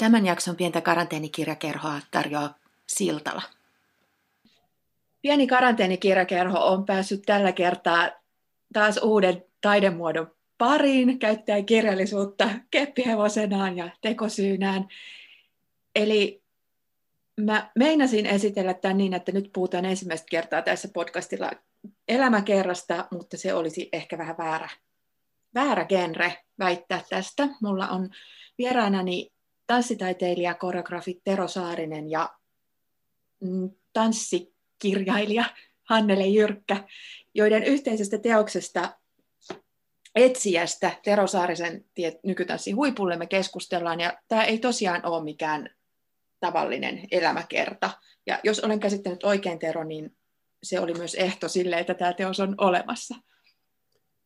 Tämän jakson pientä karanteenikirjakerhoa tarjoaa Siltala. Pieni karanteenikirjakerho on päässyt tällä kertaa taas uuden taidemuodon pariin, käyttää kirjallisuutta keppihevosenaan ja tekosyynään. Eli mä meinasin esitellä tämän niin, että nyt puhutaan ensimmäistä kertaa tässä podcastilla elämäkerrasta, mutta se olisi ehkä vähän väärä, väärä genre väittää tästä. Mulla on vieraanani tanssitaiteilija, koreografi Tero Saarinen ja mm, tanssikirjailija Hannele Jyrkkä, joiden yhteisestä teoksesta etsijästä Tero Saarisen nykytanssin huipulle me keskustellaan, ja tämä ei tosiaan ole mikään tavallinen elämäkerta. Ja jos olen käsittänyt oikein Tero, niin se oli myös ehto sille, että tämä teos on olemassa.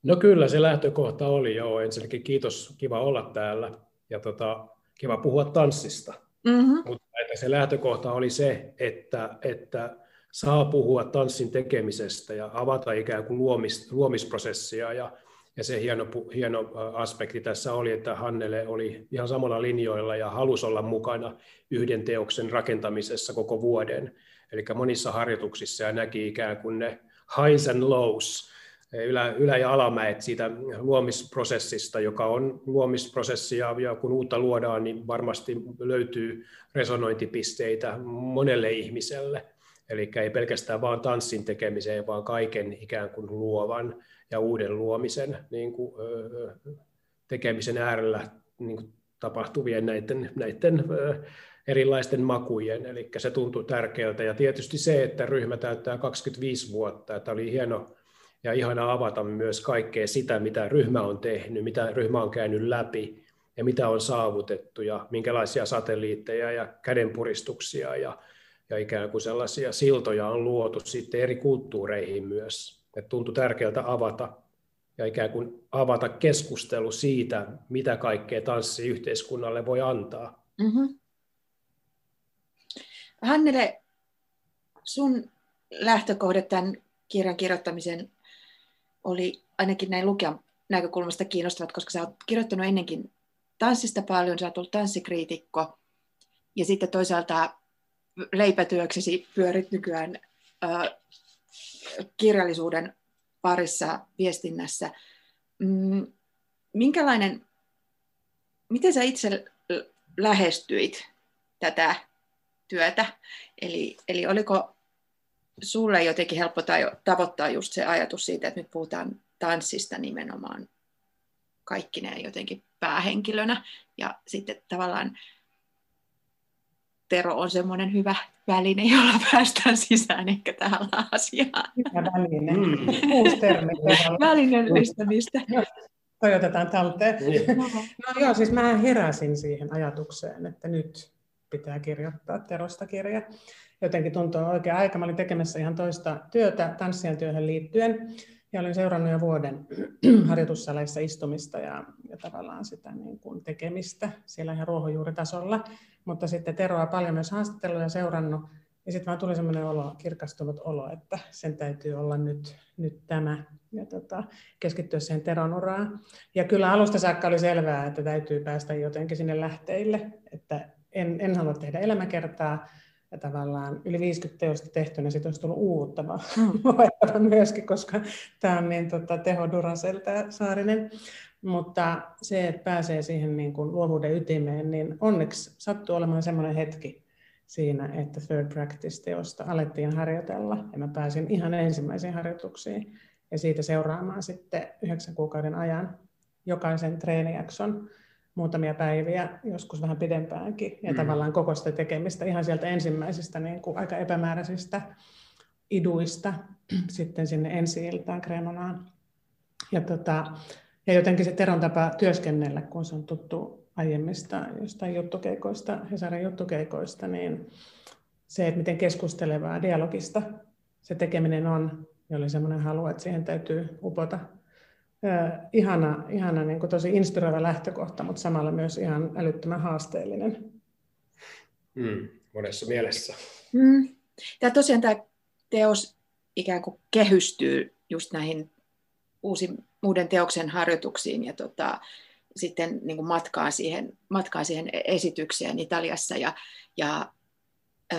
No kyllä, se lähtökohta oli joo. Ensinnäkin kiitos, kiva olla täällä. Ja tota, kiva puhua tanssista. Mm-hmm. Mutta että se lähtökohta oli se, että, että saa puhua tanssin tekemisestä ja avata ikään kuin luomis, luomisprosessia. Ja, ja se hieno, hieno aspekti tässä oli, että Hannele oli ihan samalla linjoilla ja halusi olla mukana yhden teoksen rakentamisessa koko vuoden. Eli monissa harjoituksissa ja näki ikään kuin ne highs and lows, ylä, ylä- ja alamäet siitä luomisprosessista, joka on luomisprosessi, ja, ja kun uutta luodaan, niin varmasti löytyy resonointipisteitä monelle ihmiselle. Eli ei pelkästään vain tanssin tekemiseen, vaan kaiken ikään kuin luovan ja uuden luomisen niin kuin, tekemisen äärellä niin kuin tapahtuvien näiden, näiden erilaisten makujen, eli se tuntui tärkeältä. Ja tietysti se, että ryhmä täyttää 25 vuotta, että oli hieno ja ihana avata myös kaikkea sitä, mitä ryhmä on tehnyt, mitä ryhmä on käynyt läpi ja mitä on saavutettu ja minkälaisia satelliitteja ja kädenpuristuksia ja, ja ikään kuin sellaisia siltoja on luotu sitten eri kulttuureihin myös. Et tuntui tärkeältä avata ja ikään kuin avata keskustelu siitä, mitä kaikkea tanssi yhteiskunnalle voi antaa. Mm-hmm. Hannele, sun lähtökohdat tämän kirjan kirjoittamisen oli ainakin näin lukijan näkökulmasta kiinnostavat, koska sä oot kirjoittanut ennenkin tanssista paljon, sä oot ollut tanssikriitikko, ja sitten toisaalta leipätyöksesi pyörit nykyään kirjallisuuden parissa viestinnässä. Mm, minkälainen, miten sä itse lähestyit tätä työtä? Eli, eli oliko sulle jotenkin helppo tavoittaa just se ajatus siitä, että nyt puhutaan tanssista nimenomaan kaikkineen jotenkin päähenkilönä. Ja sitten tavallaan Tero on semmoinen hyvä väline, jolla päästään sisään ehkä tähän asiaan. Hyvä väline. Mm. Uusi termi. Välineellistämistä. Toi otetaan talteen. Niin. No joo, siis mä heräsin siihen ajatukseen, että nyt pitää kirjoittaa Terosta kirja jotenkin tuntuu oikea aika. Mä olin tekemässä ihan toista työtä tanssien työhön liittyen ja olin seurannut jo vuoden harjoitussaleissa istumista ja, ja tavallaan sitä niin kuin tekemistä siellä ihan ruohonjuuritasolla. Mutta sitten Teroa paljon myös haastatteluja seurannut ja sitten vaan tuli semmoinen olo, kirkastunut olo, että sen täytyy olla nyt, nyt tämä ja tota, keskittyä siihen Teron uraan. Ja kyllä alusta saakka oli selvää, että täytyy päästä jotenkin sinne lähteille, että en, en halua tehdä elämäkertaa, ja tavallaan yli 50 teosta tehtynä sitten olisi tullut uuvuttavaa mm. myöskin, koska tämä on niin tota, teho Duracell tämä Saarinen. Mutta se, että pääsee siihen niin kuin luovuuden ytimeen, niin onneksi sattuu olemaan semmoinen hetki siinä, että Third Practice-teosta alettiin harjoitella ja mä pääsin ihan ensimmäisiin harjoituksiin ja siitä seuraamaan sitten yhdeksän kuukauden ajan jokaisen treenijakson muutamia päiviä, joskus vähän pidempäänkin, ja mm. tavallaan koko sitä tekemistä ihan sieltä ensimmäisistä niin kuin aika epämääräisistä iduista sitten sinne ensi-iltaan Kremonaan. Ja, tota, ja jotenkin se Teron tapa työskennellä, kun se on tuttu aiemmista jostain juttukeikoista, Hesarin juttukeikoista, niin se, että miten keskustelevaa dialogista se tekeminen on, niin oli semmoinen halu, että siihen täytyy upota ihana, ihana niin kuin tosi inspiroiva lähtökohta, mutta samalla myös ihan älyttömän haasteellinen. Mm, monessa mielessä. Mm. Tämä tosiaan tämä teos ikään kuin kehystyy just näihin uusi, uuden teoksen harjoituksiin ja, tota, sitten niin kuin matkaan, siihen, matkaan siihen esitykseen Italiassa. Ja, ja ö,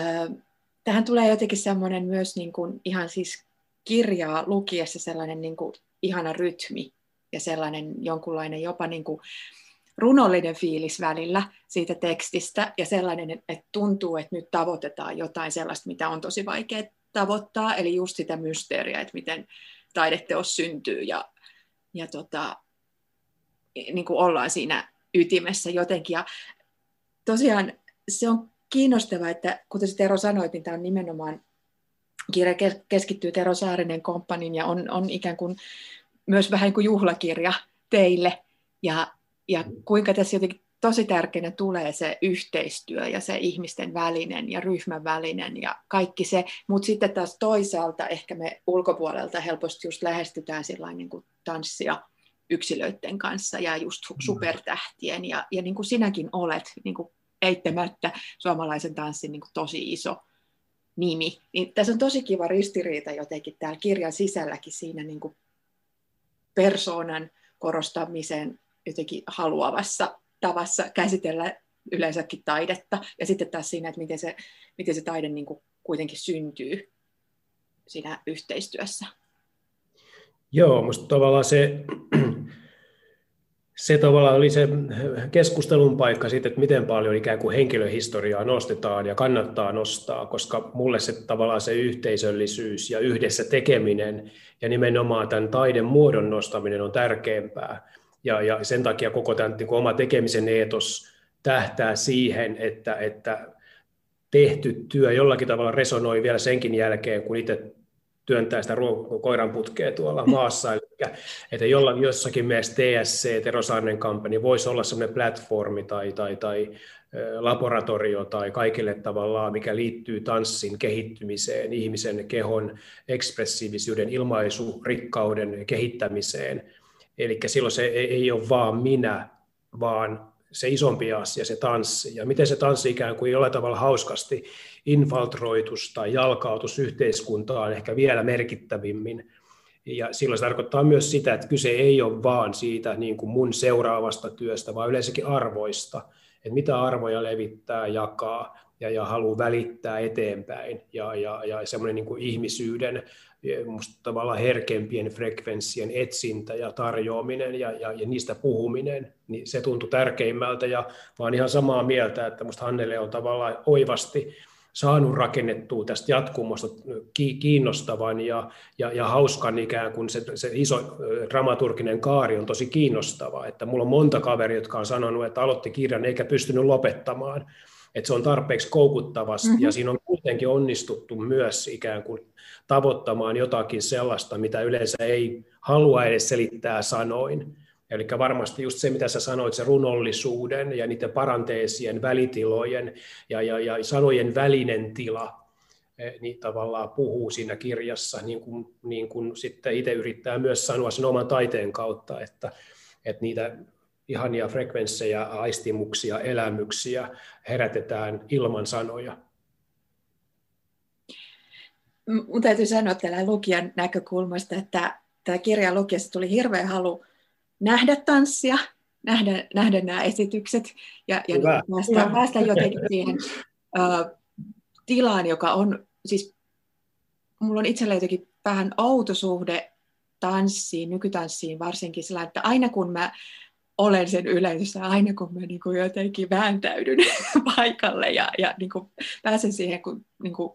tähän tulee jotenkin semmoinen myös niin kuin ihan siis kirjaa lukiessa sellainen niin kuin ihana rytmi ja sellainen jonkunlainen jopa niin kuin runollinen fiilis välillä siitä tekstistä ja sellainen, että tuntuu, että nyt tavoitetaan jotain sellaista, mitä on tosi vaikea tavoittaa, eli just sitä mysteeriä, että miten taideteos syntyy ja, ja tota, niin kuin ollaan siinä ytimessä jotenkin. Ja tosiaan se on kiinnostavaa, että kuten Tero sanoit, niin tämä on nimenomaan kirja keskittyy Tero Saarinen komppanin ja on, on ikään kuin myös vähän kuin juhlakirja teille. Ja, ja kuinka tässä jotenkin tosi tärkeänä tulee se yhteistyö ja se ihmisten välinen ja ryhmän välinen ja kaikki se, mutta sitten taas toisaalta ehkä me ulkopuolelta helposti just lähestytään sellainen niin kuin tanssia yksilöiden kanssa ja just mm. supertähtien ja, ja niin kuin sinäkin olet niin kuin eittämättä suomalaisen tanssin niin kuin tosi iso nimi. Niin tässä on tosi kiva ristiriita jotenkin täällä kirjan sisälläkin siinä niin kuin persoonan korostamisen jotenkin haluavassa tavassa käsitellä yleensäkin taidetta, ja sitten taas siinä, että miten se, miten se taide niin kuin kuitenkin syntyy siinä yhteistyössä. Joo, minusta tavallaan se, se tavallaan oli se keskustelun paikka siitä, että miten paljon ikään kuin henkilöhistoriaa nostetaan ja kannattaa nostaa, koska mulle se tavallaan se yhteisöllisyys ja yhdessä tekeminen ja nimenomaan tämän taiden muodon nostaminen on tärkeämpää. Ja, ja sen takia koko tämän niin kuin oma tekemisen eetos tähtää siihen, että, että tehty työ jollakin tavalla resonoi vielä senkin jälkeen, kun itse työntää sitä koiran putkea tuolla maassa. Eli, että jollakin jossakin mielessä TSC, Tero Saarinen kampanja, voisi olla sellainen platformi tai, tai, tai laboratorio tai kaikille tavallaan, mikä liittyy tanssin kehittymiseen, ihmisen kehon ekspressiivisuuden, ilmaisurikkauden kehittämiseen – Eli silloin se ei, ei ole vaan minä, vaan se isompi asia, se tanssi. Ja miten se tanssi ikään kuin jollain tavalla hauskasti infiltroitus tai jalkautus yhteiskuntaan ehkä vielä merkittävimmin. Ja silloin se tarkoittaa myös sitä, että kyse ei ole vaan siitä niin kuin mun seuraavasta työstä, vaan yleensäkin arvoista, että mitä arvoja levittää, jakaa ja, ja haluaa välittää eteenpäin. Ja, ja, ja semmoinen niin kuin ihmisyyden musta tavallaan herkempien frekvenssien etsintä ja tarjoaminen ja, ja, ja niistä puhuminen, niin se tuntui tärkeimmältä ja vaan ihan samaa mieltä, että musta Hannele on tavallaan oivasti saanut rakennettua tästä jatkumosta kiinnostavan ja, ja, ja hauskan ikään kuin se, se iso dramaturginen kaari on tosi kiinnostava. Että mulla on monta kaveria, jotka on sanonut, että aloitti kirjan eikä pystynyt lopettamaan. Että se on tarpeeksi koukuttavasti mm-hmm. ja siinä on kuitenkin onnistuttu myös ikään kuin tavoittamaan jotakin sellaista, mitä yleensä ei halua edes selittää sanoin. Eli varmasti just se, mitä sä sanoit, se runollisuuden ja niiden paranteesien, välitilojen ja, ja, ja sanojen välinen tila, eh, niin tavallaan puhuu siinä kirjassa, niin kuin, niin kuin sitten itse yrittää myös sanoa sen oman taiteen kautta, että, että niitä ihania frekvenssejä, aistimuksia, elämyksiä herätetään ilman sanoja. Mun täytyy sanoa tällä lukijan näkökulmasta, että tämä kirja lukiessa tuli hirveä halu nähdä tanssia, nähdä, nähdä nämä esitykset ja, ja päästä, päästä jotenkin siihen uh, tilaan, joka on, siis mulla on itsellä jotenkin vähän outo suhde tanssiin, nykytanssiin varsinkin sillä, että aina kun mä olen sen yleisössä, aina kun mä niin kuin jotenkin vääntäydyn paikalle ja, ja niin kuin pääsen siihen kun, niin kuin,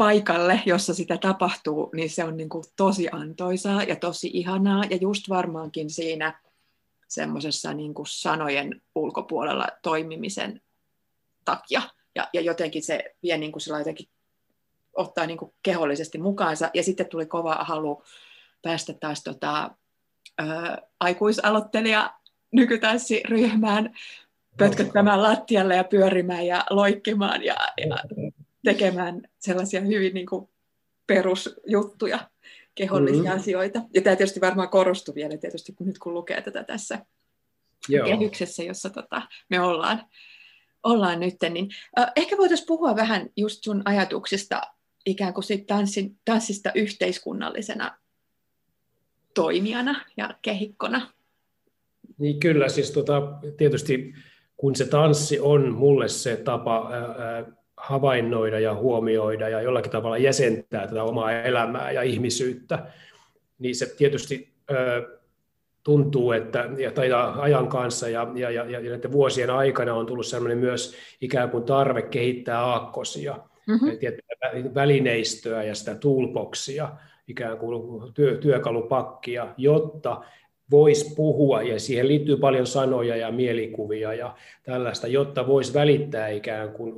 paikalle, jossa sitä tapahtuu, niin se on niin kuin tosi antoisaa ja tosi ihanaa. Ja just varmaankin siinä semmoisessa niin kuin sanojen ulkopuolella toimimisen takia. Ja, ja jotenkin se vie niin kuin jotenkin ottaa niin kuin kehollisesti mukaansa. Ja sitten tuli kova halu päästä taas tota, ä, aikuisaloittelija nykytanssiryhmään pötköttämään lattialle ja pyörimään ja loikkimaan ja, ja tekemään sellaisia hyvin niin kuin perusjuttuja, kehollisia mm-hmm. asioita. Ja tämä tietysti varmaan korostui vielä tietysti, kun nyt kun lukee tätä tässä Joo. kehyksessä, jossa tota, me ollaan, ollaan nyt. Niin, äh, ehkä voitaisiin puhua vähän just sun ajatuksista ikään kuin sit tanssin, tanssista yhteiskunnallisena toimijana ja kehikkona. Niin kyllä, siis tota, tietysti kun se tanssi on mulle se tapa ää, havainnoida ja huomioida ja jollakin tavalla jäsentää tätä omaa elämää ja ihmisyyttä, niin se tietysti tuntuu, että ja, tai ajan kanssa ja, ja, ja, ja näiden vuosien aikana on tullut sellainen myös ikään kuin tarve kehittää aakkosia, mm-hmm. välineistöä ja sitä toolboxia, ikään kuin työ, työkalupakkia, jotta voisi puhua, ja siihen liittyy paljon sanoja ja mielikuvia ja tällaista, jotta voisi välittää ikään kuin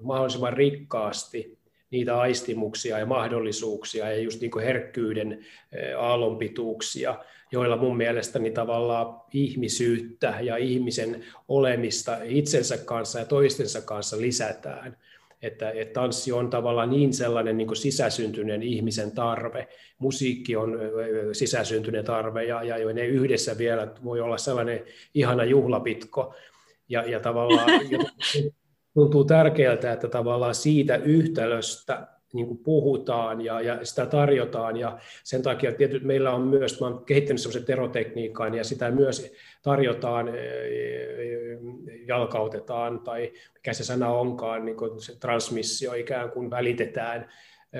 mahdollisimman rikkaasti niitä aistimuksia ja mahdollisuuksia ja just niin kuin herkkyyden aallonpituuksia, joilla mun mielestäni tavallaan ihmisyyttä ja ihmisen olemista itsensä kanssa ja toistensa kanssa lisätään että, että tanssi on tavallaan niin sellainen niin sisäsyntyinen ihmisen tarve, musiikki on sisäsyntyinen tarve ja, ja ne yhdessä vielä voi olla sellainen ihana juhlapitko. Ja, ja tavallaan tuntuu tärkeältä, että tavallaan siitä yhtälöstä niin kuin puhutaan ja, ja sitä tarjotaan. Ja sen takia tietysti meillä on myös, mä olen kehittänyt sellaisen terotekniikan ja sitä myös tarjotaan, e, e, jalkautetaan tai mikä se sana onkaan, niin kuin se transmissio ikään kuin välitetään e,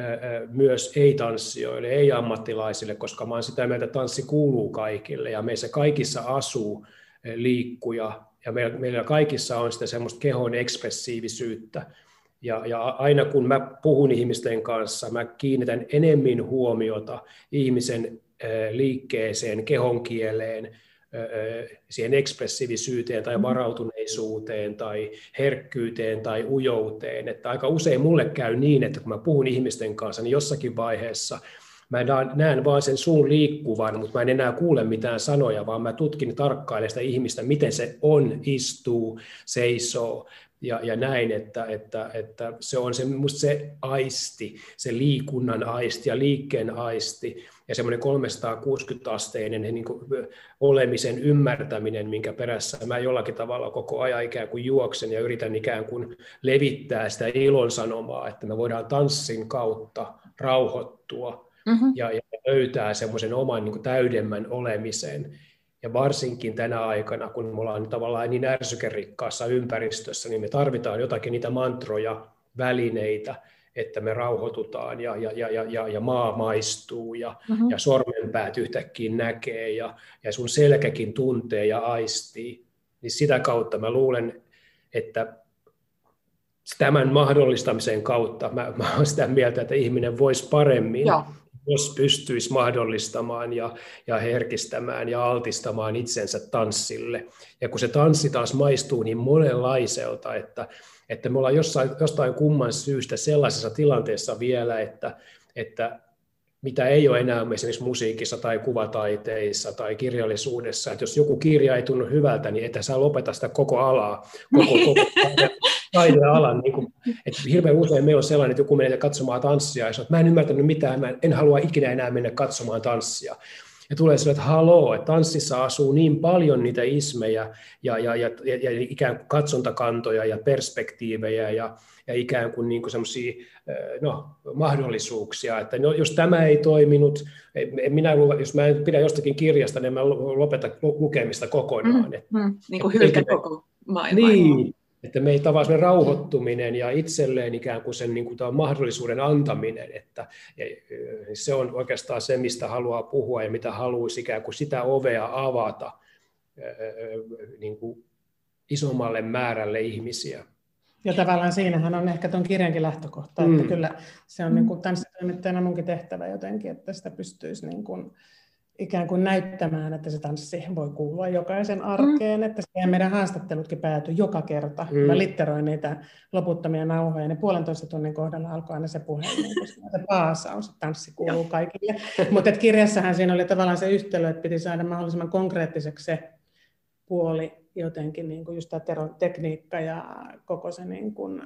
myös ei-tanssijoille, ei-ammattilaisille, koska mä olen sitä mieltä, että tanssi kuuluu kaikille ja meissä kaikissa asuu liikkuja. Ja meillä kaikissa on sitä semmoista kehon ekspressiivisyyttä, ja, ja aina kun mä puhun ihmisten kanssa, mä kiinnitän enemmän huomiota ihmisen liikkeeseen, kehonkieleen, siihen ekspressiivisyyteen tai mm-hmm. varautuneisuuteen tai herkkyyteen tai ujouteen. Että aika usein mulle käy niin, että kun mä puhun ihmisten kanssa, niin jossakin vaiheessa mä näen vaan sen suun liikkuvan, mutta mä en enää kuule mitään sanoja, vaan mä tutkin tarkkailen sitä ihmistä, miten se on, istuu, seisoo, ja, ja näin, että, että, että se on se, musta se aisti, se liikunnan aisti ja liikkeen aisti ja semmoinen 360-asteinen niin kuin olemisen ymmärtäminen, minkä perässä mä jollakin tavalla koko ajan ikään kuin juoksen ja yritän ikään kuin levittää sitä ilon sanomaa, että me voidaan tanssin kautta rauhoittua mm-hmm. ja, ja löytää semmoisen oman niin kuin täydemmän olemisen ja varsinkin tänä aikana, kun me ollaan tavallaan niin ärsykerikkaassa ympäristössä, niin me tarvitaan jotakin niitä mantroja, välineitä, että me rauhoitutaan ja, ja, ja, ja, ja maa maistuu ja, mm-hmm. ja sormenpäät yhtäkkiä näkee ja, ja sun selkäkin tuntee ja aistii. Niin sitä kautta mä luulen, että tämän mahdollistamisen kautta mä, mä olen sitä mieltä, että ihminen voisi paremmin Joo jos pystyisi mahdollistamaan ja, ja herkistämään ja altistamaan itsensä tanssille. Ja kun se tanssi taas maistuu niin monenlaiselta, että, että me ollaan jossain, jostain kumman syystä sellaisessa tilanteessa vielä, että, että mitä ei ole enää esimerkiksi musiikissa tai kuvataiteissa tai kirjallisuudessa, että jos joku kirja ei tunnu hyvältä, niin että saa lopeta sitä koko alaa, koko, koko taidealan. Niin kuin, että hirveän usein meillä on sellainen, että joku menee katsomaan tanssia ja sanoo, että mä en ymmärtänyt mitään, mä en halua ikinä enää mennä katsomaan tanssia. Ja tulee sille, että haloo, että tanssissa asuu niin paljon niitä ismejä ja, ja, ja, ja, ja ikään kuin katsontakantoja ja perspektiivejä ja, ja ikään kuin, niin kuin semmoisia no, mahdollisuuksia, että no, jos tämä ei toiminut, en minä, jos mä en pidä jostakin kirjasta, niin mä lopeta lukemista kokonaan. Mm, mm, niin kuin hylkä koko maailma. Niin, että me ei tavallaan rauhoittuminen ja itselleen ikään kuin sen niin kuin mahdollisuuden antaminen, että se on oikeastaan se, mistä haluaa puhua ja mitä haluaisi ikään kuin sitä ovea avata niin kuin isommalle määrälle ihmisiä. Ja tavallaan siinähän on ehkä tuon kirjankin lähtökohta, mm. että kyllä se on niin kuin tanssitoimittajana munkin tehtävä jotenkin, että sitä pystyisi niin kuin ikään kuin näyttämään, että se tanssi voi kuulua jokaisen arkeen, mm. että siihen meidän haastattelutkin päätyi joka kerta. Mm. Mä litteroin niitä loputtomia nauhoja, ne puolentoista tunnin kohdalla alkoi aina se puhe, niin se paasaus, että tanssi kuuluu kaikille. Mutta kirjassahan siinä oli tavallaan se yhtälö, että piti saada mahdollisimman konkreettiseksi se puoli jotenkin, niin kuin just tämä tekniikka ja koko se niin kuin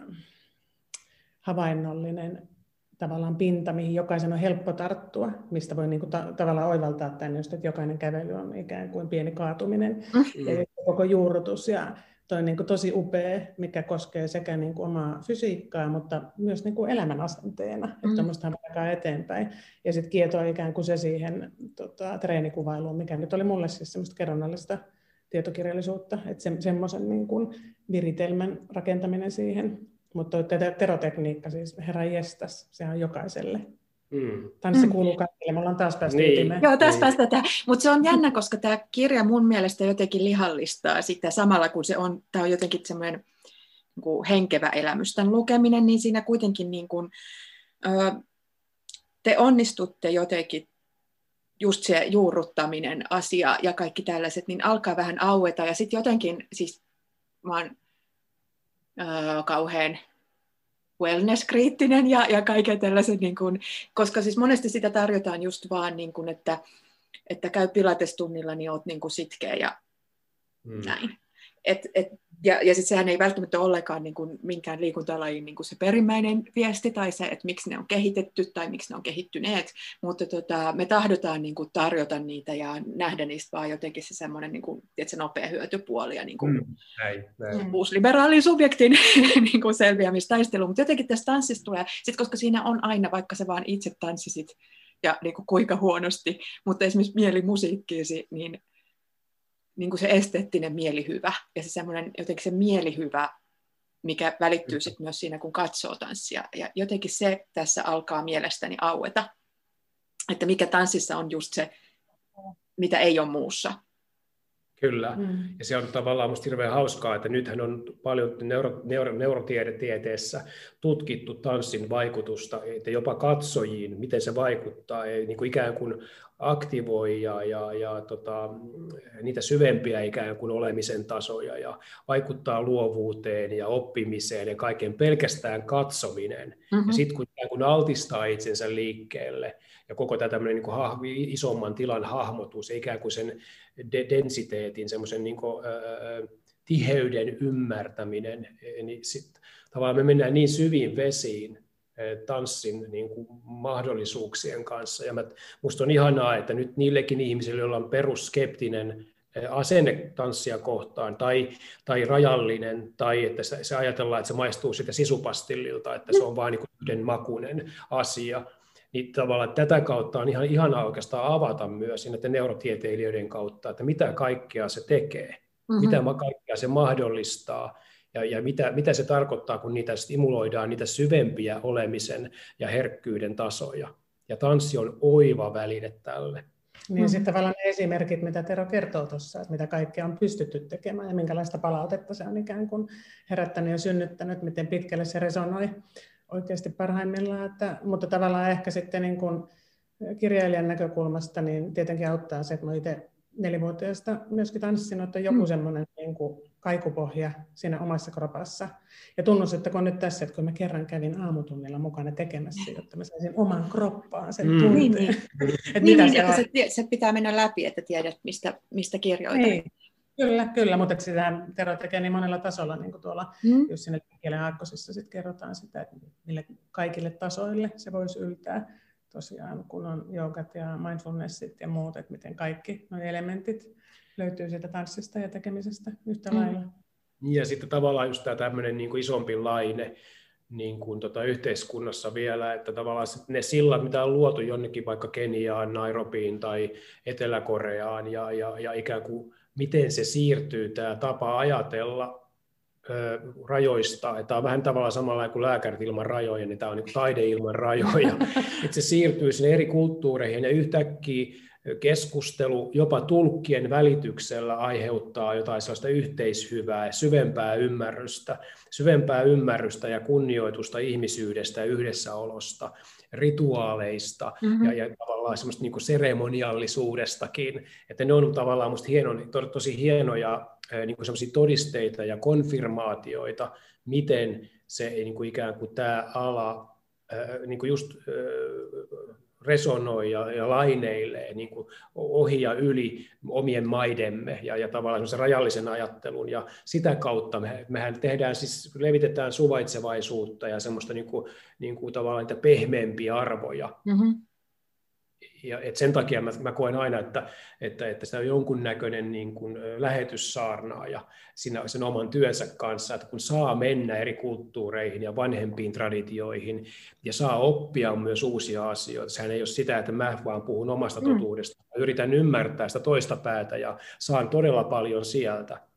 havainnollinen tavallaan pinta, mihin jokaisen on helppo tarttua, mistä voi niin kuin ta- tavallaan oivaltaa tämän just, että jokainen kävely on ikään kuin pieni kaatuminen mm. ja koko juurrutus ja toi niin kuin tosi upea, mikä koskee sekä niin kuin omaa fysiikkaa, mutta myös niin kuin elämän asenteena, mm. että tuommoista eteenpäin. Ja sitten kieto ikään kuin se siihen tota, treenikuvailuun, mikä nyt oli mulle siis semmoista kerronnallista tietokirjallisuutta, että se, semmoisen niin kuin viritelmän rakentaminen siihen. Mutta terotekniikka siis, herra jestas, se on jokaiselle. Mm. Tanssi mm. kuuluu kaikille, me ollaan taas päästy niin. ytimeen. Joo, taas niin. päästään Mutta se on jännä, koska tämä kirja mun mielestä jotenkin lihallistaa sitä samalla, kun se on, tämä on jotenkin semmoinen niin henkevä elämys. Tämän lukeminen, niin siinä kuitenkin niin kuin, ö, te onnistutte jotenkin just se juurruttaminen asia ja kaikki tällaiset, niin alkaa vähän aueta. Ja sitten jotenkin, siis mä oon ö, kauhean wellness-kriittinen ja, ja kaiken tällaisen, niin kuin, koska siis monesti sitä tarjotaan just vaan, niin kuin, että, että käy pilatestunnilla, niin oot niin kuin sitkeä ja mm. näin. Et, et, ja ja sitten sehän ei välttämättä ollenkaan niin kuin minkään liikuntalajin niin kuin se perimmäinen viesti tai se, että miksi ne on kehitetty tai miksi ne on kehittyneet, mutta tota, me tahdotaan niin kuin tarjota niitä ja nähdä niistä vaan jotenkin se semmoinen niin kuin, tiedätkö, nopea hyötypuoli ja niin kuin, mm, näin, näin. uusliberaalin subjektin niin kuin selviämistaistelu, mutta jotenkin tästä tanssista tulee, sit koska siinä on aina, vaikka se vaan itse tanssisit ja niin kuin kuinka huonosti, mutta esimerkiksi mielimusiikkiisi, niin niin kuin se esteettinen mielihyvä ja se semmoinen jotenkin se mielihyvä, mikä välittyy sitten myös siinä, kun katsoo tanssia. Ja jotenkin se tässä alkaa mielestäni aueta, että mikä tanssissa on just se, mitä ei ole muussa. Kyllä, mm. ja se on tavallaan minusta hirveän hauskaa, että nythän on paljon neuro, neuro, neurotiedetieteessä tutkittu tanssin vaikutusta, että jopa katsojiin, miten se vaikuttaa, niin kuin ikään kuin aktivoi ja, ja, ja tota, niitä syvempiä ikään kuin olemisen tasoja ja vaikuttaa luovuuteen ja oppimiseen ja kaiken pelkästään katsominen. Mm-hmm. Ja sitten kun, kun altistaa itsensä liikkeelle ja koko tämä tämmöinen niin kuin isomman tilan hahmotus, ikään kuin sen de- densiteetin, semmoisen niin kuin, ää, tiheyden ymmärtäminen, niin sit, tavallaan me mennään niin syviin vesiin, tanssin niin kuin mahdollisuuksien kanssa. Ja minusta on ihanaa, että nyt niillekin ihmisille, joilla on perusskeptinen asenne tanssia kohtaan tai, tai rajallinen, tai että se, se ajatellaan, että se maistuu sitä sisupastillilta, että se on vain niin yhden makuinen asia, niin tavallaan tätä kautta on ihan ihanaa oikeastaan avata myös näiden neurotieteilijöiden kautta, että mitä kaikkea se tekee, mm-hmm. mitä kaikkea se mahdollistaa, ja, ja mitä, mitä se tarkoittaa, kun niitä stimuloidaan, niitä syvempiä olemisen ja herkkyyden tasoja. Ja tanssi on oiva väline tälle. Niin mm. sitten tavallaan ne esimerkit, mitä Tero kertoo tuossa, että mitä kaikkea on pystytty tekemään ja minkälaista palautetta se on ikään kuin herättänyt ja synnyttänyt, miten pitkälle se resonoi oikeasti parhaimmillaan. Että, mutta tavallaan ehkä sitten niin kuin kirjailijan näkökulmasta niin tietenkin auttaa se, että mä itse nelivuotiaasta myöskin tanssin, että joku mm. semmoinen niin kuin kaikupohja siinä omassa kropassa. Ja tunnustettakoon nyt tässä, että kun mä kerran kävin aamutunnilla mukana tekemässä, jotta mä saisin oman kroppaan sen mm. tunteen. Niin, niin. että niin, niin, se, se, se pitää mennä läpi, että tiedät, mistä, mistä kirjoitat. Niin. Kyllä, kyllä, mutta sitä Tero tekee niin monella tasolla, niin kuin tuolla mm. just siinä kielen aakkosissa sit kerrotaan sitä, että mille kaikille tasoille se voisi yltää tosiaan, kun on joogat ja mindfulnessit ja muut, että miten kaikki nuo elementit löytyy sieltä tanssista ja tekemisestä yhtä mm. lailla. Ja sitten tavallaan just tämä tämmöinen niin kuin isompi laine niin kuin tota yhteiskunnassa vielä, että tavallaan ne sillat, mitä on luotu jonnekin vaikka Keniaan, Nairobiin tai Etelä-Koreaan ja, ja, ja ikään kuin miten se siirtyy tämä tapa ajatella ö, rajoista, että tämä on vähän tavallaan samalla kuin lääkärit ilman rajoja, niin tämä on niin taide ilman rajoja, että se siirtyy sinne eri kulttuureihin ja yhtäkkiä keskustelu jopa tulkkien välityksellä aiheuttaa jotain sellaista yhteishyvää, syvempää ymmärrystä, syvempää ymmärrystä ja kunnioitusta ihmisyydestä ja yhdessäolosta, rituaaleista mm-hmm. ja, ja tavallaan semmoista niin seremoniallisuudestakin, että ne on tavallaan musta hieno, to, tosi hienoja niin kuin todisteita ja konfirmaatioita, miten se niin kuin ikään kuin tämä ala niin kuin just resonoi ja, ja laineilee niin kuin ohi ja yli omien maidemme ja, ja tavallaan rajallisen ajattelun. Ja sitä kautta me, mehän tehdään siis, levitetään suvaitsevaisuutta ja semmoista niin kuin, niin kuin tavallaan niitä pehmeämpiä arvoja. Mm-hmm. Ja et sen takia mä, mä koen aina, että, että, että se on jonkunnäköinen niin kuin lähetyssaarnaaja siinä, sen oman työnsä kanssa, että kun saa mennä eri kulttuureihin ja vanhempiin traditioihin ja saa oppia myös uusia asioita. Sehän ei ole sitä, että mä vaan puhun omasta mm. totuudesta. Mä yritän ymmärtää sitä toista päätä ja saan todella paljon sieltä.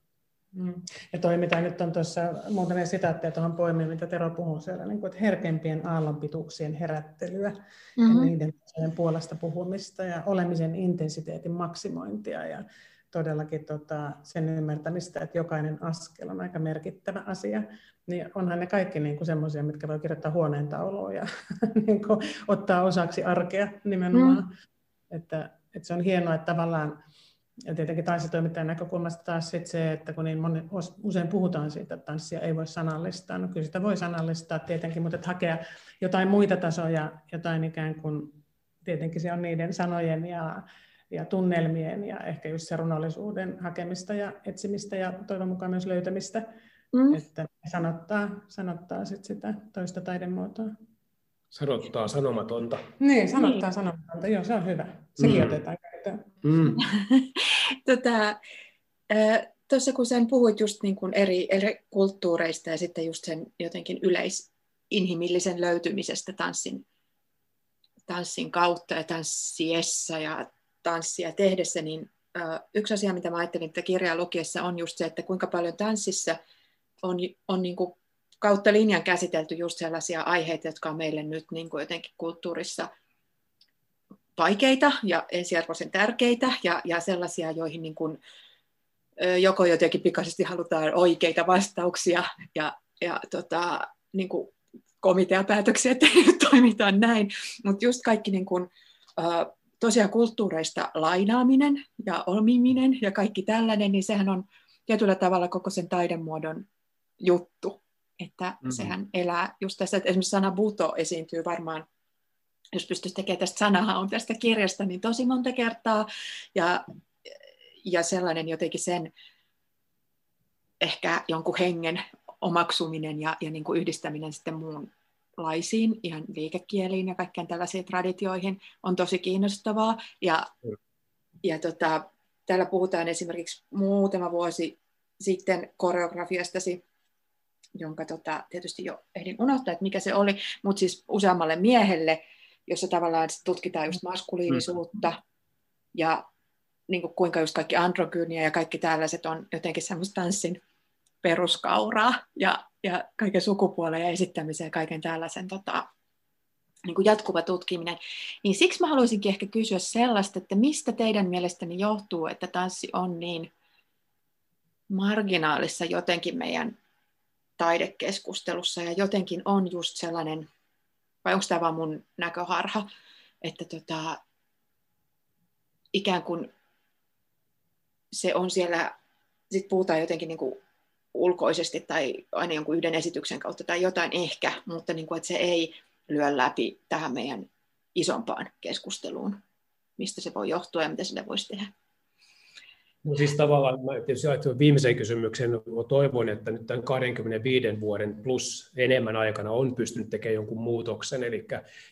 Mm. Ja toi, mitä nyt on tuossa muutamia sitaatteja tuohon poimiin, mitä Tero puhuu siellä, niin kuin, että herkempien aallonpituuksien herättelyä mm-hmm. ja niiden puolesta puhumista ja olemisen intensiteetin maksimointia ja todellakin tota, sen ymmärtämistä, että jokainen askel on aika merkittävä asia, niin onhan ne kaikki niin semmoisia, mitkä voi kirjoittaa huoneen tauluun ja niin kuin, ottaa osaksi arkea nimenomaan. Mm. Että, että se on hienoa, että tavallaan ja tietenkin tanssitoimittajan näkökulmasta taas sit se, että kun niin moni, usein puhutaan siitä, että tanssia ei voi sanallistaa, no kyllä sitä voi sanallistaa tietenkin, mutta että hakea jotain muita tasoja, jotain ikään kuin, tietenkin se on niiden sanojen ja, ja tunnelmien ja ehkä just se runollisuuden hakemista ja etsimistä ja toivon mukaan myös löytämistä, mm. että sanottaa, sanottaa sit sitä toista taidemuotoa. Sanottaa sanomatonta. Niin, sanottaa niin. sanomatonta, joo se on hyvä. Sekin mm. otetaan. Mm. tota, kun sen puhuit just niin kuin eri, eri kulttuureista ja sitten just sen jotenkin yleisinhimillisen löytymisestä tanssin, tanssin kautta ja tanssiessa ja tanssia tehdessä, niin yksi asia, mitä mä ajattelin, että kirjaa lukiessa on just se, että kuinka paljon tanssissa on, on niin kuin kautta linjan käsitelty just sellaisia aiheita, jotka on meille nyt niin kuin jotenkin kulttuurissa – vaikeita ja ensiarvoisen tärkeitä ja, ja sellaisia, joihin niin kuin, joko jotenkin pikaisesti halutaan oikeita vastauksia ja, ja tota, niin kuin komiteapäätöksiä, että toimitaan näin, mutta just kaikki niin kuin, tosiaan kulttuureista lainaaminen ja omiminen ja kaikki tällainen, niin sehän on tietyllä tavalla koko sen taidemuodon juttu, että mm-hmm. sehän elää just tässä, että esimerkiksi sana buto esiintyy varmaan jos pystyisi tekemään tästä sanahaun tästä kirjasta, niin tosi monta kertaa. Ja, ja sellainen jotenkin sen ehkä jonkun hengen omaksuminen ja, ja niin kuin yhdistäminen sitten muunlaisiin, ihan liikekieliin ja kaikkien tällaisiin traditioihin on tosi kiinnostavaa. Ja, mm. ja tota, täällä puhutaan esimerkiksi muutama vuosi sitten koreografiastasi, jonka tota, tietysti jo ehdin unohtaa, että mikä se oli, mutta siis useammalle miehelle, jossa tavallaan tutkitaan just maskuliinisuutta mm. ja niin kuin kuinka just kaikki androgynia ja kaikki tällaiset on jotenkin semmoista tanssin peruskauraa ja, ja kaiken sukupuolen ja esittämisen ja kaiken tällaisen tota, niin kuin jatkuva tutkiminen. Niin siksi mä haluaisinkin ehkä kysyä sellaista, että mistä teidän mielestäni johtuu, että tanssi on niin marginaalissa jotenkin meidän taidekeskustelussa ja jotenkin on just sellainen vai onko tämä vaan mun näköharha, että tota, ikään kuin se on siellä, sitten puhutaan jotenkin niin kuin ulkoisesti tai aina jonkun yhden esityksen kautta tai jotain ehkä, mutta niin kuin, että se ei lyö läpi tähän meidän isompaan keskusteluun, mistä se voi johtua ja mitä sille voisi tehdä. No siis tavallaan mä tietysti viimeiseen kysymykseen toivon, että nyt tämän 25 vuoden plus enemmän aikana on pystynyt tekemään jonkun muutoksen, eli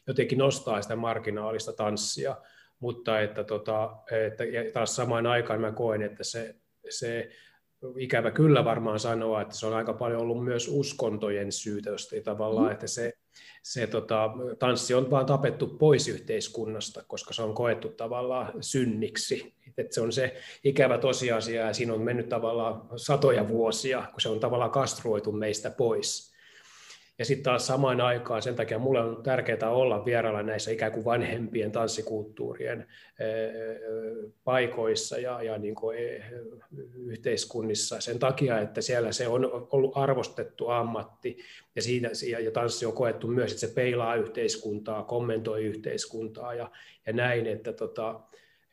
jotenkin nostaa sitä marginaalista tanssia, mutta että, tota, että ja taas samaan aikaan mä koen, että se, se ikävä kyllä varmaan sanoa, että se on aika paljon ollut myös uskontojen ei tavallaan, mm. että se, se tota, tanssi on vaan tapettu pois yhteiskunnasta, koska se on koettu tavallaan synniksi. Että se on se ikävä tosiasia ja siinä on mennyt tavallaan satoja vuosia, kun se on tavallaan kastroitu meistä pois. Ja sitten taas samaan aikaan, sen takia mulle on tärkeää olla vierailla näissä ikään kuin vanhempien tanssikulttuurien paikoissa ja, ja niin kuin yhteiskunnissa. Sen takia, että siellä se on ollut arvostettu ammatti ja, siitä, ja tanssi on koettu myös, että se peilaa yhteiskuntaa, kommentoi yhteiskuntaa ja, ja näin, että tota,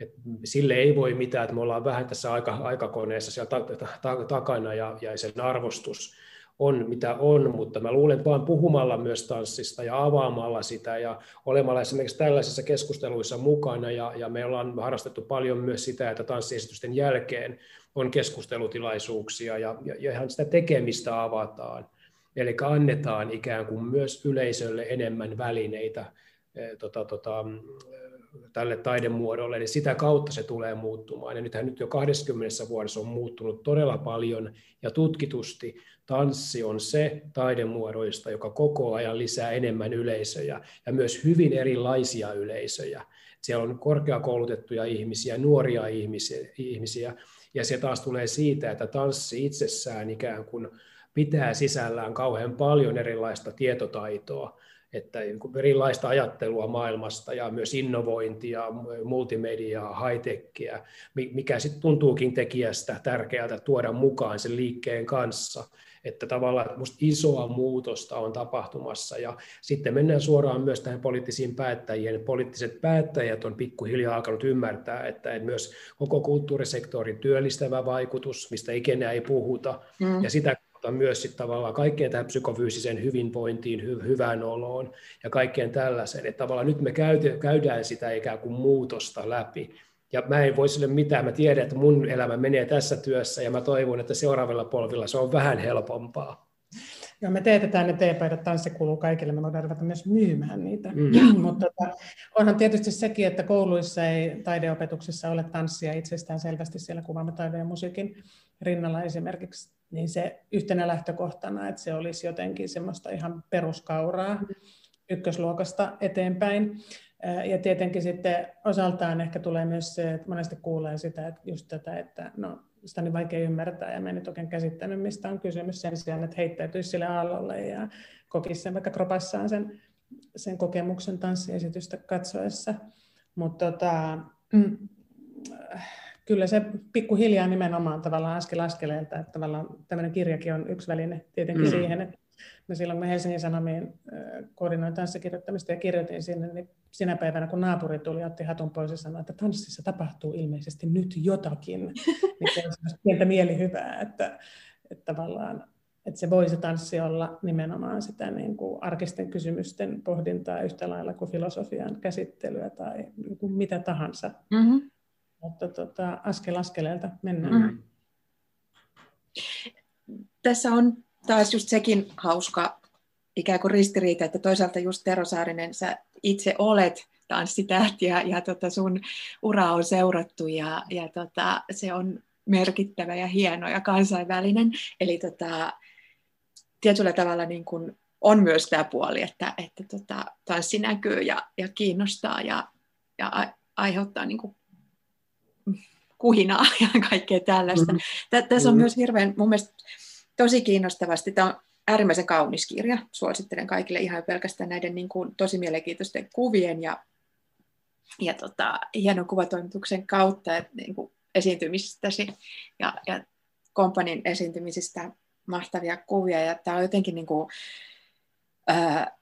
et sille ei voi mitään, että me ollaan vähän tässä aika, aikakoneessa siellä ta, ta, ta, takana ja, ja sen arvostus on mitä on, mutta mä luulen, vaan puhumalla myös tanssista ja avaamalla sitä ja olemalla esimerkiksi tällaisissa keskusteluissa mukana ja, ja me ollaan harrastettu paljon myös sitä, että tanssiesitysten jälkeen on keskustelutilaisuuksia ja, ja, ja ihan sitä tekemistä avataan. Eli annetaan ikään kuin myös yleisölle enemmän välineitä tota, tota, tälle taidemuodolle, niin sitä kautta se tulee muuttumaan. Ja nythän nyt jo 20 vuodessa on muuttunut todella paljon ja tutkitusti tanssi on se taidemuodoista, joka koko ajan lisää enemmän yleisöjä ja myös hyvin erilaisia yleisöjä. Siellä on korkeakoulutettuja ihmisiä, nuoria ihmisiä, ja se taas tulee siitä, että tanssi itsessään ikään kuin pitää sisällään kauhean paljon erilaista tietotaitoa, että erilaista ajattelua maailmasta ja myös innovointia, multimediaa, high-techia, mikä sitten tuntuukin tekijästä tärkeältä tuoda mukaan sen liikkeen kanssa että tavallaan musta isoa muutosta on tapahtumassa ja sitten mennään suoraan myös tähän poliittisiin päättäjiin. Poliittiset päättäjät on pikkuhiljaa alkanut ymmärtää, että myös koko kulttuurisektorin työllistävä vaikutus, mistä ikinä ei puhuta, mm. ja sitä kautta myös sitten tavallaan kaikkeen tähän psykofyysiseen hyvinvointiin, hy- hyvään oloon ja kaikkeen tällaiseen. Että tavallaan nyt me käydään sitä ikään kuin muutosta läpi. Ja mä en voi sille mitään, mä tiedän, että mun elämä menee tässä työssä ja mä toivon, että seuraavilla polvilla se on vähän helpompaa. Joo, me teetetään ne teepaidat, tanssi kuuluu kaikille, me voidaan ruveta myös myymään niitä. Mm. Mutta tota, onhan tietysti sekin, että kouluissa ei taideopetuksessa ole tanssia itsestään selvästi siellä taide ja musiikin rinnalla esimerkiksi, niin se yhtenä lähtökohtana, että se olisi jotenkin semmoista ihan peruskauraa ykkösluokasta eteenpäin. Ja tietenkin sitten osaltaan ehkä tulee myös se, että monesti kuulee sitä, että just tätä, että no, sitä on niin vaikea ymmärtää ja mä en nyt oikein käsittänyt, mistä on kysymys sen sijaan, että heittäytyisi sille aallolle ja kokisi sen vaikka kropassaan sen, sen kokemuksen tanssiesitystä katsoessa. Mutta tota, mm, kyllä se pikkuhiljaa nimenomaan tavallaan askel askeleelta, että tavallaan tämmöinen kirjakin on yksi väline tietenkin mm. siihen, että Mä silloin kun Helsingin Sanomiin koordinoin tanssikirjoittamista ja kirjoitin sinne, niin sinä päivänä kun naapuri tuli ja otti hatun pois ja sanoi, että tanssissa tapahtuu ilmeisesti nyt jotakin, niin se on pientä mielihyvää, että, että tavallaan että se voisi tanssi olla nimenomaan sitä niin kuin arkisten kysymysten pohdintaa yhtä lailla kuin filosofian käsittelyä tai niin kuin mitä tahansa. Mm-hmm. Mutta tota, askel askeleelta mennään. Mm-hmm. Tässä on taas just sekin hauska ikään kuin ristiriita, että toisaalta just Tero Saarinen, sä itse olet tanssitähti ja, ja tota sun ura on seurattu ja, ja tota, se on merkittävä ja hieno ja kansainvälinen. Eli tota, tietyllä tavalla niin kuin on myös tämä puoli, että, että tota, tanssi näkyy ja, ja kiinnostaa ja, ja aiheuttaa niin kuin kuhinaa ja kaikkea tällaista. Mm-hmm. Tässä on mm-hmm. myös hirveän mun mielestä tosi kiinnostavasti. Tämä on äärimmäisen kaunis kirja. Suosittelen kaikille ihan pelkästään näiden niin kuin, tosi mielenkiintoisten kuvien ja, ja tota, hienon kuvatoimituksen kautta että, niin kuin, esiintymisistäsi ja, ja kompanin esiintymisistä mahtavia kuvia. Ja tämä on jotenkin niin kuin, ää,